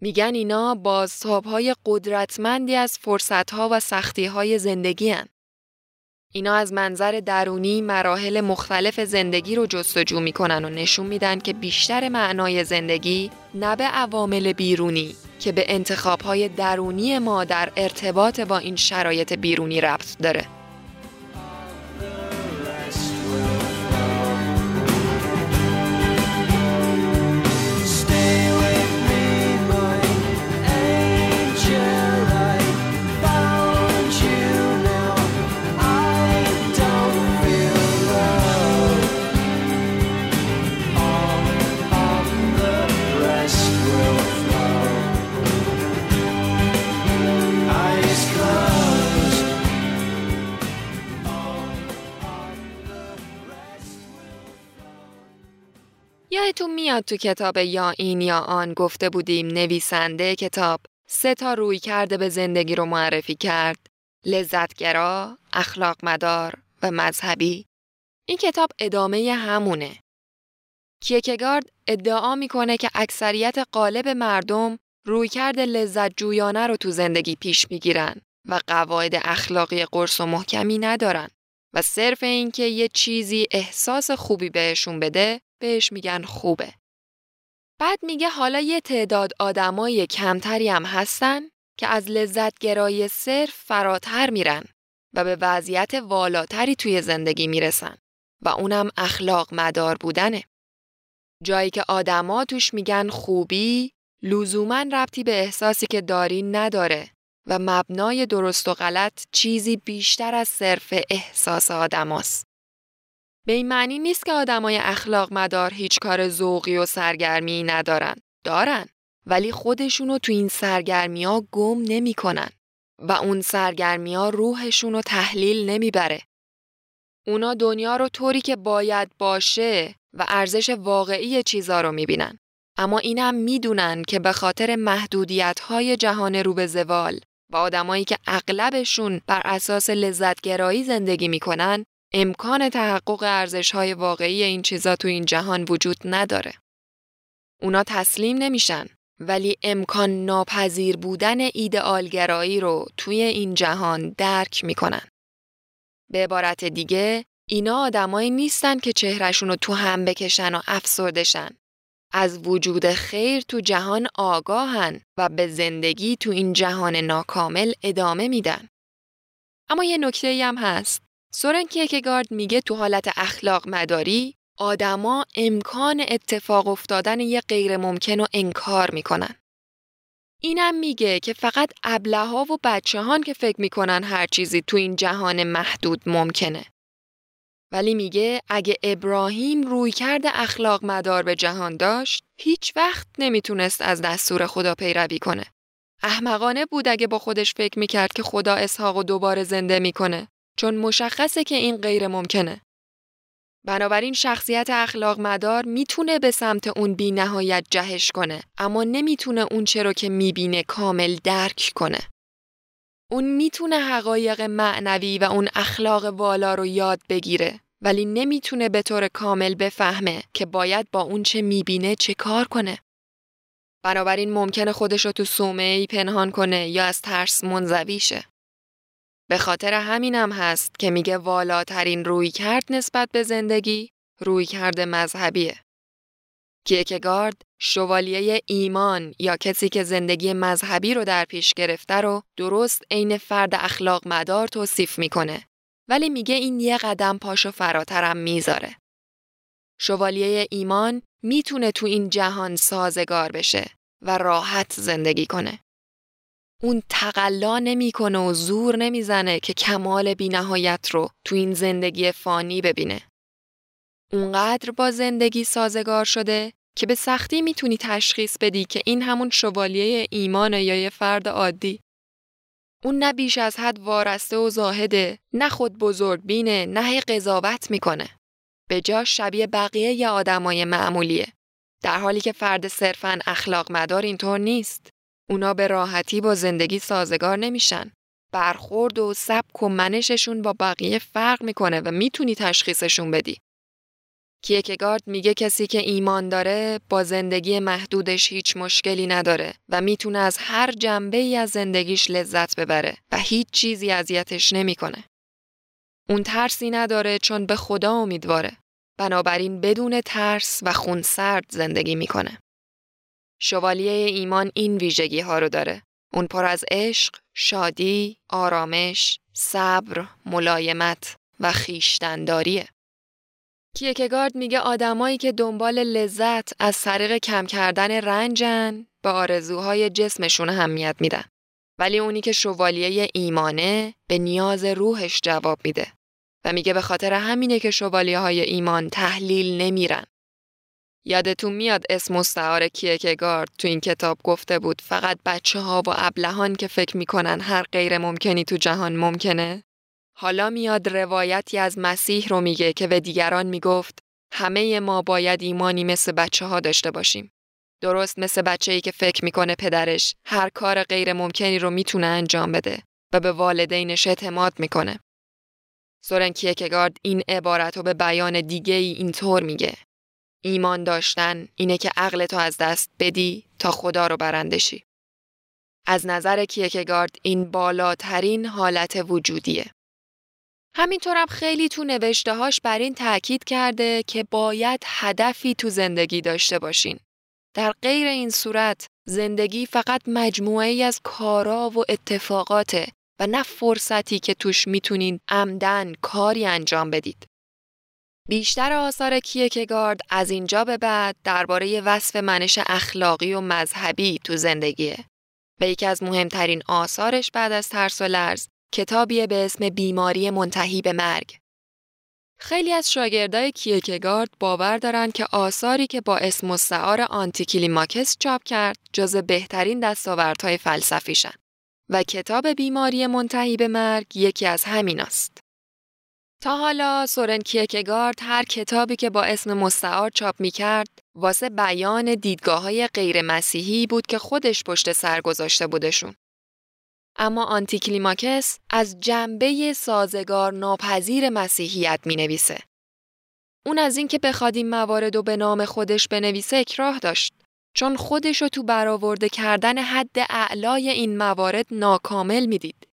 میگن اینا بازتابهای قدرتمندی از فرصتها و سختیهای زندگی هن. اینا از منظر درونی مراحل مختلف زندگی رو جستجو می‌کنن و نشون میدن که بیشتر معنای زندگی نه به عوامل بیرونی که به انتخابهای درونی ما در ارتباط با این شرایط بیرونی ربط داره. میاد تو کتاب یا این یا آن گفته بودیم نویسنده کتاب سه تا روی کرده به زندگی رو معرفی کرد. لذتگرا، اخلاق مدار و مذهبی. این کتاب ادامه همونه. کیکگارد ادعا می‌کنه که اکثریت قالب مردم رویکرد لذت جویانه رو تو زندگی پیش می‌گیرن و قواعد اخلاقی قرص و محکمی ندارن و صرف اینکه یه چیزی احساس خوبی بهشون بده بهش میگن خوبه. بعد میگه حالا یه تعداد آدمای کمتری هم هستن که از لذت گرای صرف فراتر میرن و به وضعیت والاتری توی زندگی می‌رسن و اونم اخلاق مدار بودنه. جایی که آدما توش میگن خوبی لزوما ربطی به احساسی که داری نداره و مبنای درست و غلط چیزی بیشتر از صرف احساس آدماست. به این معنی نیست که آدمای اخلاق مدار هیچ کار ذوقی و سرگرمی ندارن. دارن. ولی خودشونو تو این سرگرمی ها گم نمی‌کنن و اون سرگرمی ها روحشون رو تحلیل نمی‌بره. اونا دنیا رو طوری که باید باشه و ارزش واقعی چیزا رو می‌بینن. اما اینم می‌دونن که به خاطر محدودیت های جهان رو به زوال و آدمایی که اغلبشون بر اساس لذتگرایی زندگی می‌کنن امکان تحقق ارزش های واقعی این چیزا تو این جهان وجود نداره. اونا تسلیم نمیشن ولی امکان ناپذیر بودن ایدئالگرایی رو توی این جهان درک می‌کنن. به عبارت دیگه اینا آدمایی نیستن که چهرشون رو تو هم بکشن و افسردشن. از وجود خیر تو جهان آگاهن و به زندگی تو این جهان ناکامل ادامه میدن. اما یه نکته هم هست. سورن کیکگارد میگه تو حالت اخلاق مداری آدما امکان اتفاق افتادن یه غیر ممکن و انکار می‌کنن. اینم میگه که فقط ابله ها و بچه هان که فکر می‌کنن هر چیزی تو این جهان محدود ممکنه. ولی میگه اگه ابراهیم روی کرده اخلاق مدار به جهان داشت هیچ وقت نمی‌تونست از دستور خدا پیروی کنه. احمقانه بود اگه با خودش فکر می‌کرد که خدا اسحاق و دوباره زنده می‌کنه چون مشخصه که این غیر ممکنه. بنابراین شخصیت اخلاق مدار می‌تونه به سمت اون بی نهایت جهش کنه اما نمی‌تونه اون چرا که می‌بینه کامل درک کنه. اون می‌تونه حقایق معنوی و اون اخلاق والا رو یاد بگیره ولی نمی‌تونه به طور کامل بفهمه که باید با اون چه می‌بینه چه کار کنه. بنابراین ممکنه خودش رو تو سومه ای پنهان کنه یا از ترس منزوی شه. به خاطر همینم هست که میگه والاترین روی کرد نسبت به زندگی روی کرده مذهبیه. کیکگارد شوالیه ایمان یا کسی که زندگی مذهبی رو در پیش گرفته رو درست عین فرد اخلاق مدار توصیف می‌کنه ولی میگه این یه قدم پاشو فراترم می‌ذاره. شوالیه ایمان می‌تونه تو این جهان سازگار بشه و راحت زندگی کنه. اون تقلا نمی‌کنه و زور نمی‌زنه که کمال بینهایت رو تو این زندگی فانی ببینه. اونقدر با زندگی سازگار شده که به سختی می‌تونی تشخیص بدی که این همون شوالیه ایمانه یا یه فرد عادی. اون نه بیش از حد وارسته و زاهده، نه خود بزرگ بینه، نه هی قضاوت می‌کنه. به جا شبیه بقیه ی آدمای معمولیه. در حالی که فرد صرفاً اخلاق مدار اینطور نیست. اونا به راحتی با زندگی سازگار نمیشن. برخورد و سبک و منششون با بقیه فرق می‌کنه و می‌تونی تشخیصشون بدی. کیکگارد میگه کسی که ایمان داره با زندگی محدودش هیچ مشکلی نداره و می‌تونه از هر جنبه ای از زندگیش لذت ببره و هیچ چیزی اذیتش نمی‌کنه. اون ترسی نداره چون به خدا امیدواره. بنابراین بدون ترس و خونسرد زندگی می‌کنه. شوالیه ایمان این ویژگی ها رو داره. اون پر از عشق، شادی، آرامش، صبر، ملایمت و خیشتنداریه. کیکگارد میگه آدمایی که دنبال لذت از طریق کم کردن رنجن به آرزوهای جسمشون اهمیت میدن. ولی اونی که شوالیه ایمانه به نیاز روحش جواب میده و میگه به خاطر همینه که شوالیه های ایمان تحلیل نمیرن. یادتون میاد اسم مستعار کیکگارد تو این کتاب گفته بود فقط بچه ها و ابلهان که فکر می‌کنن هر غیر ممکنی تو جهان ممکنه؟ حالا میاد روایتی از مسیح رو میگه که به دیگران می‌گفت همه ما باید ایمانی مثل بچه ها داشته باشیم. درست مثل بچه ای که فکر می‌کنه پدرش هر کار غیر ممکنی رو می‌تونه انجام بده و به والدینش اعتماد می‌کنه. سورن کیکگارد این عبارت رو به بیان دیگه ای اینطور میگه. ایمان داشتن اینه که عقلتو از دست بدی تا خدا رو برندشی. از نظر کیکگارد این بالاترین حالت وجودیه. همینطورم خیلی تو نوشتههاش بر این تاکید کرده که باید هدفی تو زندگی داشته باشین. در غیر این صورت زندگی فقط مجموعه ای از کارا و اتفاقاته و نه فرصتی که توش می‌تونین عمداً کاری انجام بدید. بیشتر آثار کیرکگارد از اینجا به بعد درباره وصف منش اخلاقی و مذهبی تو زندگیه. و یکی از مهمترین آثارش بعد از ترس و لرز کتابی به اسم بیماری منتهی به مرگ. خیلی از شاگردای کیرکگارد باور دارن که آثاری که با اسم مستعار آنتی‌کلیماکوس چاپ کرد جز بهترین دستاوردهای فلسفیشن و کتاب بیماری منتهی به مرگ یکی از همین است. تا حالا سورن کیکگارد هر کتابی که با اسم مستعار چاپ می کرد واسه بیان دیدگاه های غیر مسیحی بود که خودش پشت سر گذاشته بودشون. اما آنتیکلیماکس از جنبه سازگار ناپذیر مسیحیت می نویسه. اون از اینکه بخواد این موارد رو به نام خودش بنویسه اکراه داشت چون خودش رو تو برآورده کردن حد اعلای این موارد ناکامل می‌دید.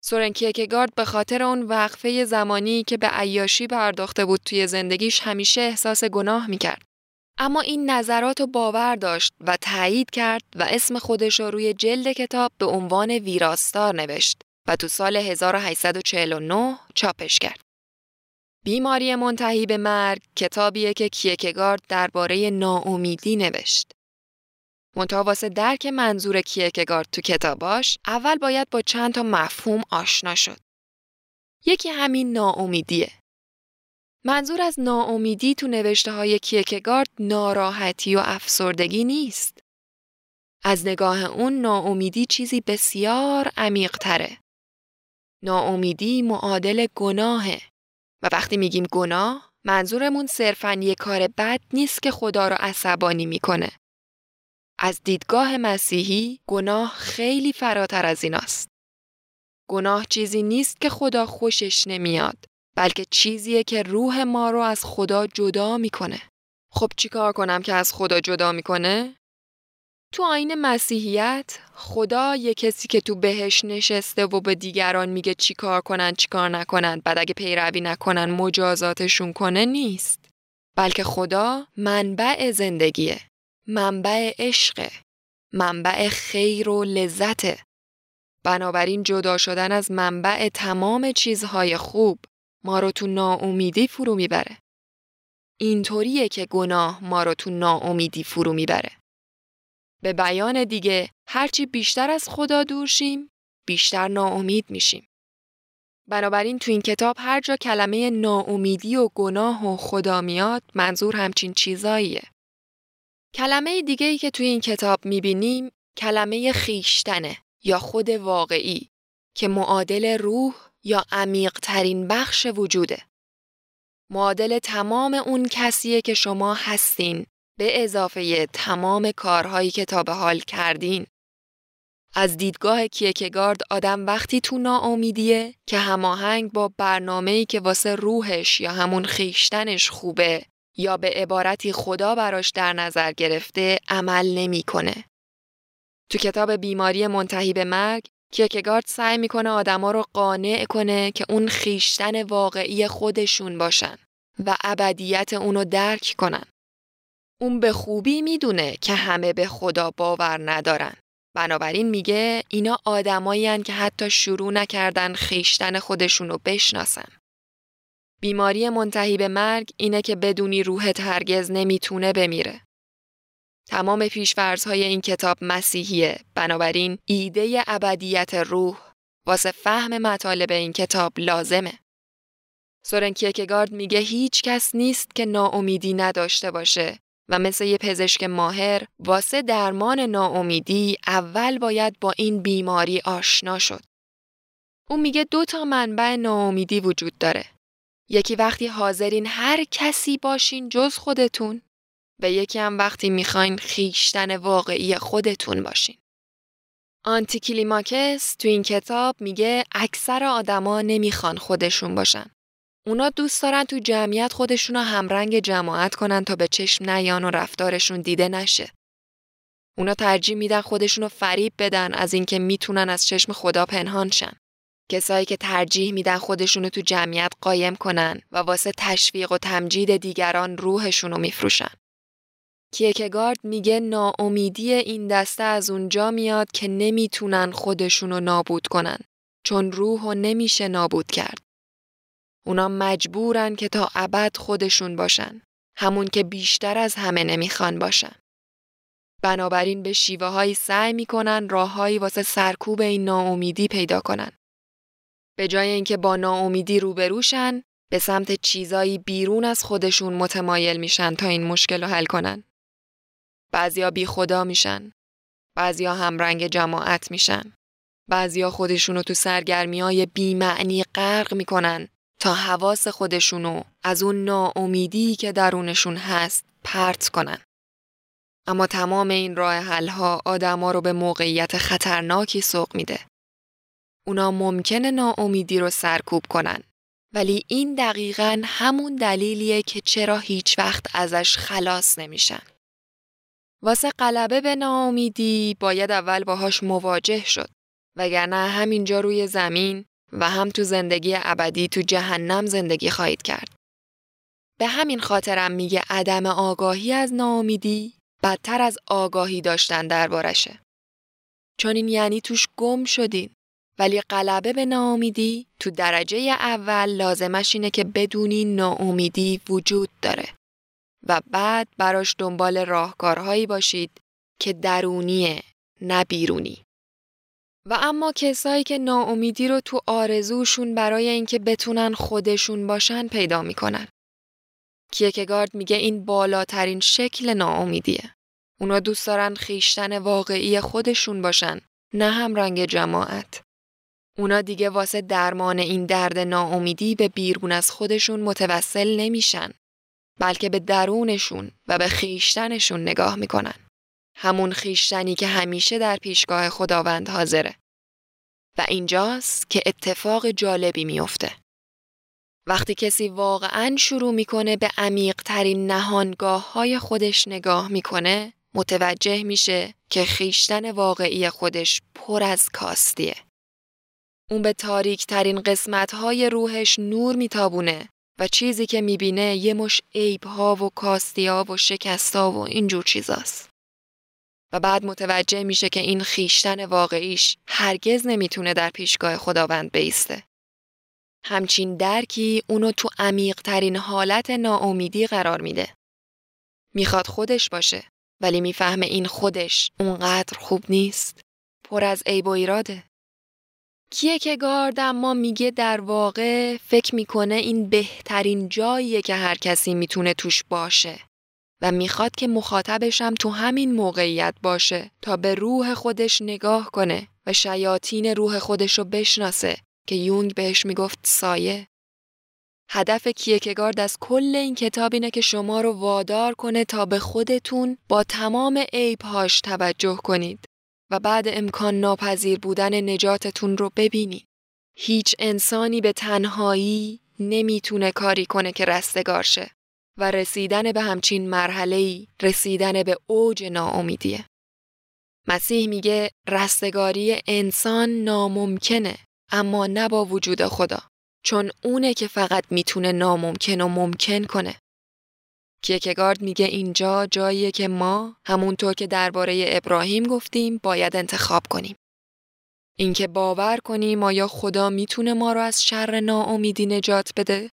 سورن کیکگارد به خاطر اون وقفه زمانی که به عیاشی پرداخته بود توی زندگیش همیشه احساس گناه می‌کرد. اما این نظرات رو باور داشت و تایید کرد و اسم خودش رو روی جلد کتاب به عنوان ویراستار نوشت و تو سال 1849 چاپش کرد. بیماری منتهی به مرگ کتابیه که کیکگارد درباره ناامیدی نوشت. منتها واسه درک منظور کیکگارد تو کتاباش اول باید با چند تا مفهوم آشنا شد. یکی همین ناامیدیه. منظور از ناامیدی تو نوشته های کیکگارد ناراحتی و افسردگی نیست. از نگاه اون ناامیدی چیزی بسیار عمیق تره. ناامیدی معادل گناهه و وقتی میگیم گناه منظورمون صرفا یه کار بد نیست که خدا رو عصبانی می‌کنه. از دیدگاه مسیحی گناه خیلی فراتر از ایناست. گناه چیزی نیست که خدا خوشش نمیاد بلکه چیزیه که روح ما رو از خدا جدا می‌کنه. خب چیکار کنم که از خدا جدا می‌کنه؟ تو آین مسیحیت خدا یه کسی که تو بهش نشسته و به دیگران میگه چیکار کنن چیکار نکنن بعد اگه پیروی نکنن مجازاتشون کنه نیست بلکه خدا منبع زندگیه منبع عشقه منبع خیر و لذته بنابراین جدا شدن از منبع تمام چیزهای خوب ما رو تو ناامیدی فرو می‌بره اینطوریه که گناه ما رو تو ناامیدی فرو می‌بره به بیان دیگه هرچی بیشتر از خدا دور شیم بیشتر ناامید میشیم. بنابراین تو این کتاب هر جا کلمه ناامیدی و گناه و خدا میاد منظور همچین چیزاییه. کلمه دیگه ای که توی این کتاب می‌بینیم کلمه خیشتنه یا خود واقعی که معادل روح یا عمیق ترین بخش وجوده. معادل تمام اون کسیه که شما هستین به اضافه تمام کارهایی که تا به حال کردین. از دیدگاه کیکگارد آدم وقتی تو ناامیدیه که هماهنگ با برنامه‌ای که واسه روحش یا همون خیشتنش خوبه یا به عبارتی خدا براش در نظر گرفته عمل نمی‌کنه. تو کتاب بیماری منتهی به مرگ کیکگارد سعی می‌کنه آدما رو قانع کنه که اون خیشتن واقعی خودشون باشن و ابدیت اونو درک کنن. اون به خوبی می‌دونه که همه به خدا باور ندارن. بنابراین میگه اینا آدمایی که حتی شروع نکردن خیشتن خودشونو بشناسن. بیماری منتهی به مرگ اینه که بدونی روحت هرگز نمی‌تونه بمیره. تمام پیشفرزهای این کتاب مسیحیه بنابراین ایده ابدیت روح واسه فهم مطالب این کتاب لازمه. سورن کیکگارد میگه هیچ کس نیست که ناامیدی نداشته باشه و مثل یه پزشک ماهر واسه درمان ناامیدی اول باید با این بیماری آشنا شد. او میگه دو تا منبع ناامیدی وجود داره. یکی وقتی حاضرین هر کسی باشین جز خودتون و یکی هم وقتی می‌خواین خیشتن واقعی خودتون باشین. آنتیکلیماکس تو این کتاب میگه اکثر آدما نمی‌خوان خودشون باشن. اونا دوست دارن تو جمعیت خودشون رو همرنگ جماعت کنن تا به چشم نیان و رفتارشون دیده نشه. اونا ترجیح میدن خودشون رو فریب بدن از اینکه می‌تونن از چشم خدا پنهان شن. کسایی که ترجیح میدن خودشون رو تو جمعیت قایم کنن و واسه تشویق و تمجید دیگران روحشون رو میفروشن. کیکگارد میگه ناامیدی این دسته از اونجا میاد که نمی‌تونن خودشون رو نابود کنن چون روح رو نمیشه نابود کرد. اونا مجبورن که تا ابد خودشون باشن. همون که بیشتر از همه نمی‌خوان باشن. بنابراین به شیوه هایی سعی می‌کنن راههایی واسه سرکوب این ناامیدی پیدا کنن. به جای اینکه با ناامیدی روبروشن، به سمت چیزایی بیرون از خودشون متمایل میشن تا این مشکل رو حل کنن. بعضیا بی خدا میشن. بعضیا همرنگ جماعت میشن. بعضیا خودشونو تو سرگرمی های بی معنی غرق می‌کنن تا حواس خودشونو از اون ناامیدی که درونشون هست پرت کنن. اما تمام این راه حلها آدما رو به موقعیت خطرناکی سوق میده. اونا ممکنه ناامیدی رو سرکوب کنن. ولی این دقیقا همون دلیلیه که چرا هیچ وقت ازش خلاص نمیشن. واسه غلبه به ناامیدی باید اول باهاش مواجه شد. وگرنه همینجا روی زمین و هم تو زندگی ابدی تو جهنم زندگی خواهید کرد. به همین خاطرم میگه عدم آگاهی از ناامیدی بدتر از آگاهی داشتن دربارشه. چون این یعنی توش گم شدین. ولی غلبه به ناامیدی تو درجه اول لازمش اینه که بدونی ناامیدی وجود داره و بعد براش دنبال راهکارهایی باشید که درونیه نه بیرونی. و اما کسایی که ناامیدی رو تو آرزوشون برای اینکه بتونن خودشون باشن پیدا می‌کنن. کیکگارد میگه این بالاترین شکل ناامیدیه. اونا دوست دارن خیشتن واقعی خودشون باشن نه هم رنگ جماعت. اونا دیگه واسه درمان این درد ناامیدی به بیرون از خودشون متوسل نمیشن بلکه به درونشون و به خیشتنشون نگاه می‌کنن. همون خیشتنی که همیشه در پیشگاه خداوند حاضره. و اینجاست که اتفاق جالبی میافته. وقتی کسی واقعا شروع می‌کنه به عمیق ترین نهانگاه های خودش نگاه می‌کنه متوجه میشه که خیشتن واقعی خودش پر از کاستیه. اون به تاریک ترین قسمت های روحش نور میتابونه و چیزی که می‌بینه یه مش عیب ها و کاستی ها و شکست ها و اینجور چیزاست. و بعد متوجه میشه که این خیشتن واقعیش هرگز نمی‌تونه در پیشگاه خداوند بیسته. همچین درکی اونو تو عمیق ترین حالت ناامیدی قرار میده. می‌خواد خودش باشه ولی می‌فهمه این خودش اونقدر خوب نیست. پر از عیب و ایراده. کیه که گارد اما میگه در واقع فکر می‌کنه این بهترین جاییه که هر کسی می‌تونه توش باشه و می‌خواد که مخاطبش هم تو همین موقعیت باشه تا به روح خودش نگاه کنه و شیاطین روح خودش رو بشناسه که یونگ بهش می‌گفت سایه. هدف کیکگارد از کل این کتاب اینه که شما رو وادار کنه تا به خودتون با تمام عیبهاش توجه کنید و بعد امکان ناپذیر بودن نجاتتون رو ببینید. هیچ انسانی به تنهایی نمی‌تونه کاری کنه که رستگار شه و رسیدن به همچین مرحله رسیدن به اوج ناامیدیه. مسیح میگه رستگاری انسان ناممکنه اما نه با وجود خدا چون اونه که فقط می‌تونه ناممکن و ممکن کنه. کیکگارد میگه اینجا جاییه که ما همونطور که درباره ابراهیم گفتیم باید انتخاب کنیم. اینکه باور کنیم آیا خدا می‌تونه ما رو از شر ناامیدی نجات بده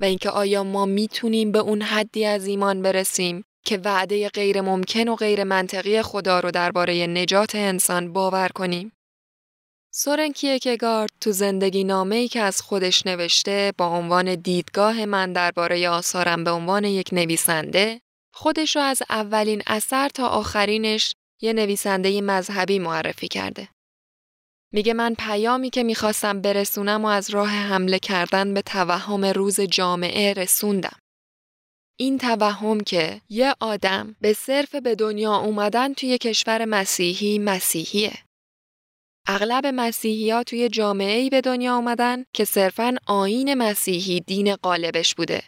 و اینکه آیا ما می‌تونیم به اون حدی از ایمان برسیم که وعده غیر ممکن و غیر منطقی خدا رو درباره نجات انسان باور کنیم. سورن کیکگارد تو زندگی نامه ای که از خودش نوشته با عنوان دیدگاه من درباره آثارم به عنوان یک نویسنده خودش رو از اولین اثر تا آخرینش یه نویسنده مذهبی معرفی کرده. میگه من پیامی که می‌خواستم برسونم و از راه حمله کردن به توهم روز جامعه رسوندم. این توهم که یه آدم به صرف به دنیا اومدن توی کشور مسیحی مسیحیه. اغلب مسیحی توی جامعه ای به دنیا آمدن که صرفاً آین مسیحی دین قالبش بوده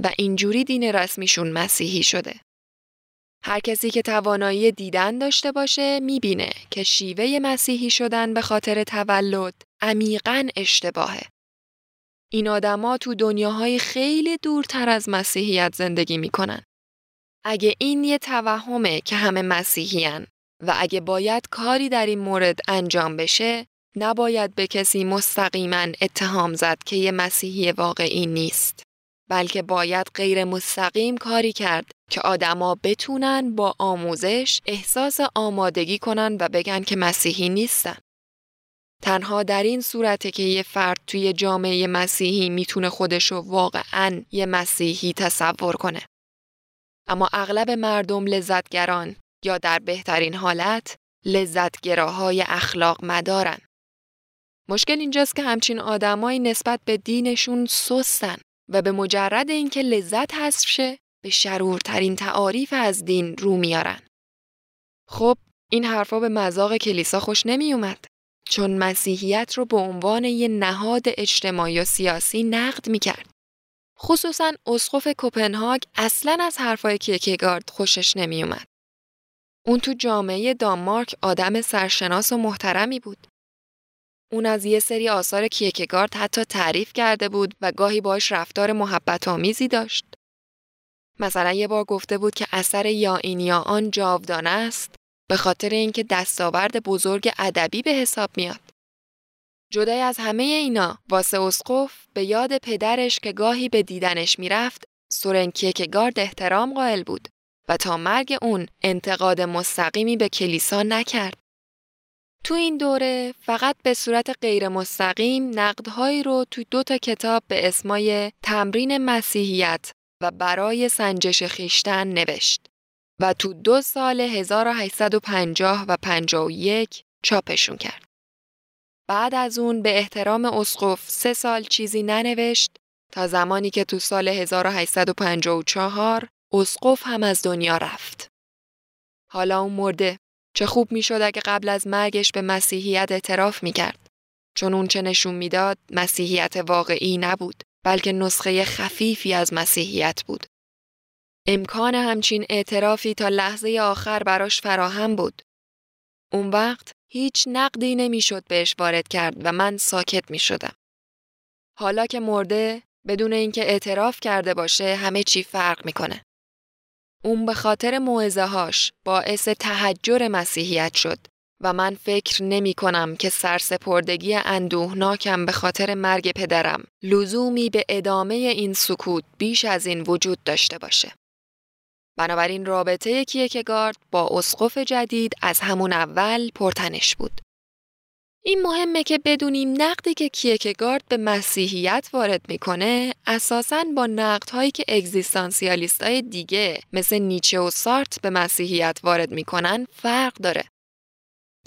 و اینجوری دین رسمیشون مسیحی شده. هر کسی که توانایی دیدن داشته باشه می‌بینه که شیوه مسیحی شدن به خاطر تولد عمیقا اشتباهه. این آدما تو دنیاهای خیلی دورتر از مسیحیت زندگی می‌کنن. اگه این یه توهمه که همه مسیحیان و اگه باید کاری در این مورد انجام بشه نباید به کسی مستقیما اتهام زد که یه مسیحی واقعی نیست بلکه باید غیر مستقیم کاری کرد که آدما بتونن با آموزش احساس آمادگی کنن و بگن که مسیحی نیستن. تنها در این صورته که یه فرد توی جامعه مسیحی می‌تونه خودشو واقعا یه مسیحی تصور کنه. اما اغلب مردم لذتگران یا در بهترین حالت لذتگراهای اخلاق مدارن. مشکل اینجاست که همچین آدمایی نسبت به دینشون سستن و به مجرد اینکه لذت حذف شه به شرورترین تعاریف از دین رو میارن. خب این حرفا به مذاق کلیسا خوش نمی اومد چون مسیحیت رو به عنوان یه نهاد اجتماعی و سیاسی نقد می کرد. خصوصا اسقف کوپنهاگ اصلا از حرفای کیکگارد خوشش نمی اومد. اون تو جامعه دانمارک آدم سرشناس و محترمی بود. اون از یه سری آثار کیکگارد حتی تعریف کرده بود و گاهی باش رفتار محبت آمیزی داشت. مثلا یه بار گفته بود که اثر یا این یا آن جاودانه است به خاطر اینکه دستاورد بزرگ ادبی به حساب میاد. جدای از همه اینا واسه اسقف به یاد پدرش که گاهی به دیدنش می‌رفت سورن کیکگارد احترام قائل بود و تا مرگ اون انتقاد مستقیمی به کلیسا نکرد. تو این دوره فقط به صورت غیر مستقیم نقدهایی رو تو دو تا کتاب به اسمای تمرین مسیحیت و برای سنجش خیشتن نوشت و تو دو سال 1850 و 51 چاپشون کرد. بعد از اون به احترام اسقف سه سال چیزی ننوشت تا زمانی که تو سال 1854 اسقف هم از دنیا رفت. حالا اون مرده. چه خوب می‌شد اگه قبل از مرگش به مسیحیت اعتراف می‌کرد. چون اون چه نشون می‌داد مسیحیت واقعی نبود. بلکه نسخه خفیفی از مسیحیت بود. امکان همچین اعترافی تا لحظه آخر براش فراهم بود. اون وقت هیچ نقدی نمی‌شد بهش وارد کرد و من ساکت می شدم. حالا که مرده بدون اینکه اعتراف کرده باشه همه چی فرق می‌کنه. اون به خاطر موعظه هاش باعث تحجر مسیحیت شد و من فکر نمی کنم که سرسپردگی اندوهناکم به خاطر مرگ پدرم لزومی به ادامه این سکوت بیش از این وجود داشته باشه. بنابراین رابطه کیکگارد با اسقف جدید از همون اول پرتنش بود. این مهمه که بدونیم نقدی که کیکگارد به مسیحیت وارد می‌کنه اساساً با نقدهایی که اگزیستانسیالیست های دیگه مثل نیچه و سارت به مسیحیت وارد می‌کنن فرق داره.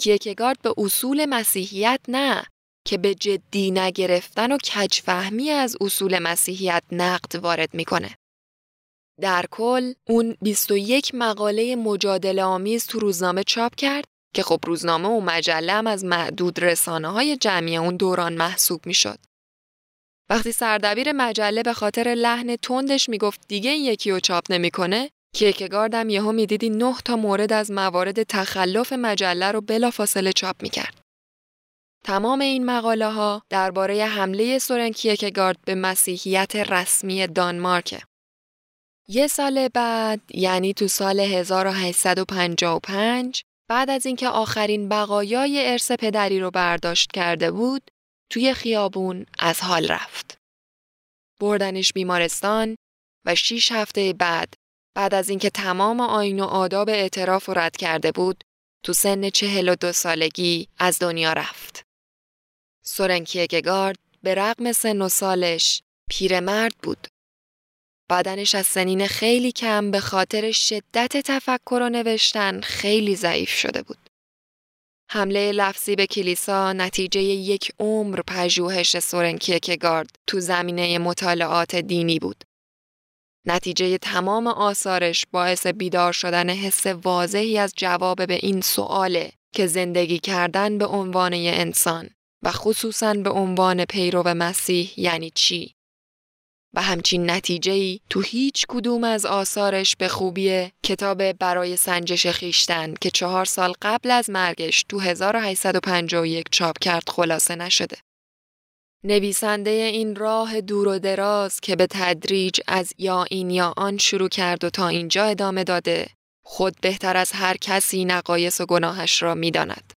کیکگارد به اصول مسیحیت نه که به جدی نگرفتن و کجفهمی از اصول مسیحیت نقد وارد می‌کنه. در کل اون 21 مقاله مجادله آمیز تو روزنامه چاپ کرد که خب روزنامه و مجله هم از معدود رسانه های جمعی اون دوران محسوب می شد. وقتی سردبیر مجله به خاطر لحن تندش می‌گفت دیگه این یکی رو چاپ نمی‌کنه کیکگاردم یهو می‌دیدی نه تا مورد از موارد تخلف مجله رو بلافاصله چاپ می‌کرد. تمام این مقاله ها درباره حمله سورن کیکگارد به مسیحیت رسمی دانمارکه. یه سال بعد یعنی تو سال 1855 بعد از اینکه آخرین بقایای ارث پدری رو برداشت کرده بود توی خیابون از حال رفت. بردنش بیمارستان و شیش هفته بعد بعد از اینکه تمام آین و آداب اعتراف رو رد کرده بود تو سن چهل و دو سالگی از دنیا رفت. سورن کیگارد به رغم سن و سالش پیرمرد بود. بدنش از سنین خیلی کم به خاطر شدت تفکر و نوشتن خیلی ضعیف شده بود. حمله لفظی به کلیسا نتیجه یک عمر پژوهش سورن کیکگارد تو زمینه مطالعات دینی بود. نتیجه تمام آثارش باعث بیدار شدن حس واضحی از جواب به این سواله که زندگی کردن به عنوان انسان و خصوصا به عنوان پیرو مسیح یعنی چی و همچین نتیجه تو هیچ کدوم از آثارش به خوبی کتاب برای سنجش خیشتن که چهار سال قبل از مرگش تو 1851 چاپ کرد خلاصه نشده. نویسنده این راه دور و دراز که به تدریج از یا این یا آن شروع کرد و تا اینجا ادامه داده خود بهتر از هر کسی نقایص و گناهش را می‌داند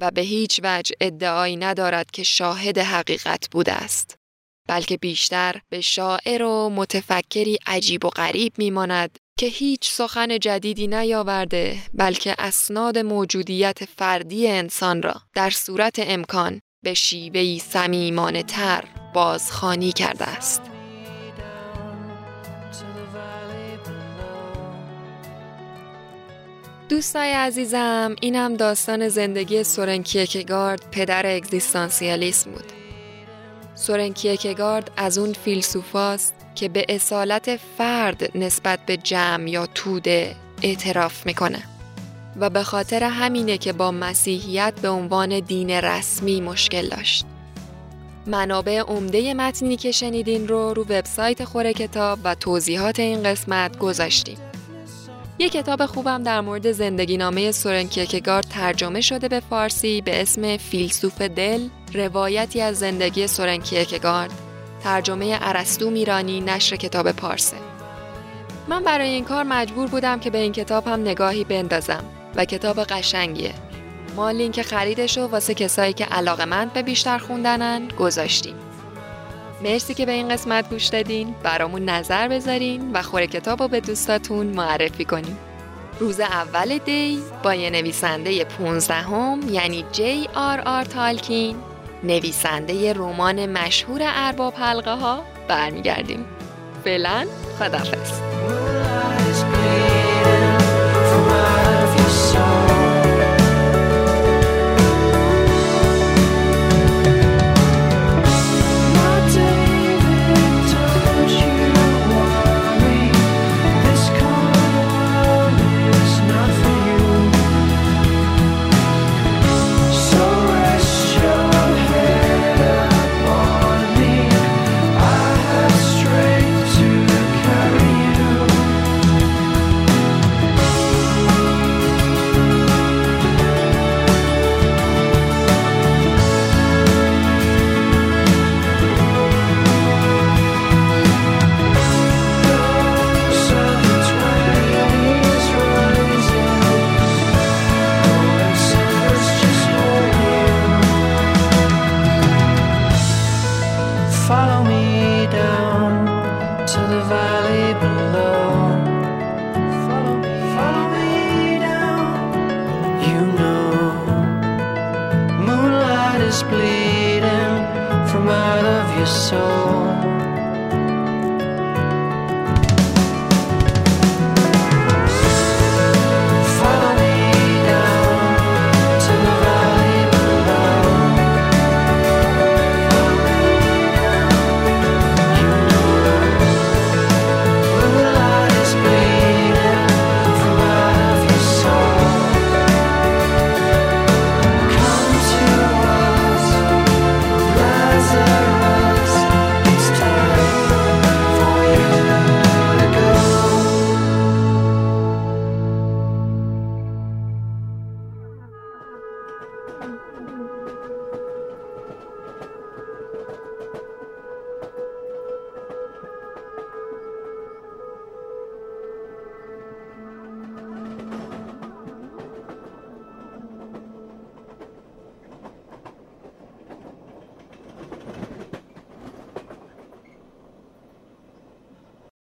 و به هیچ وجه ادعایی ندارد که شاهد حقیقت بوده است. بلکه بیشتر به شاعر و متفکری عجیب و غریب میماند که هیچ سخن جدیدی نیاورده بلکه اسناد موجودیت فردی انسان را در صورت امکان به شیوهی سمیمانه تر بازخانی کرده است. دوستای عزیزم اینم داستان زندگی سورن کیکگارد پدر اگزیستانسیالیسم بود. سورن کیکگارد از اون فیلسوفاست که به اصالت فرد نسبت به جمع یا توده اعتراف می‌کنه و به خاطر همینه که با مسیحیت به عنوان دین رسمی مشکل داشت. منابع عمده متنی که شنیدین رو رو وبسایت خوره کتاب و توضیحات این قسمت گذاشتیم. یک کتاب خوبم در مورد زندگی نامه سورن کیکگارد ترجمه شده به فارسی به اسم فیلسوف دل روایتی از زندگی سورن کیرکگارد ترجمه ارسطو میرانی نشر کتاب پارسه. من برای این کار مجبور بودم که به این کتاب هم نگاهی بندازم و کتاب قشنگیه. ما لینک خریدش رو واسه کسایی که علاقه مند به بیشتر خوندنن گذاشتیم. مرسی که به این قسمت گوش دادین. برامون نظر بذارین و خور کتاب رو به دوستاتون معرفی کنین. روز اول دی با یه نویسنده 15 هم یعنی جی آر آر تالکین. نویسنده رمان مشهور ارباب حلقه ها برمیگردیم. فعلا خدافظ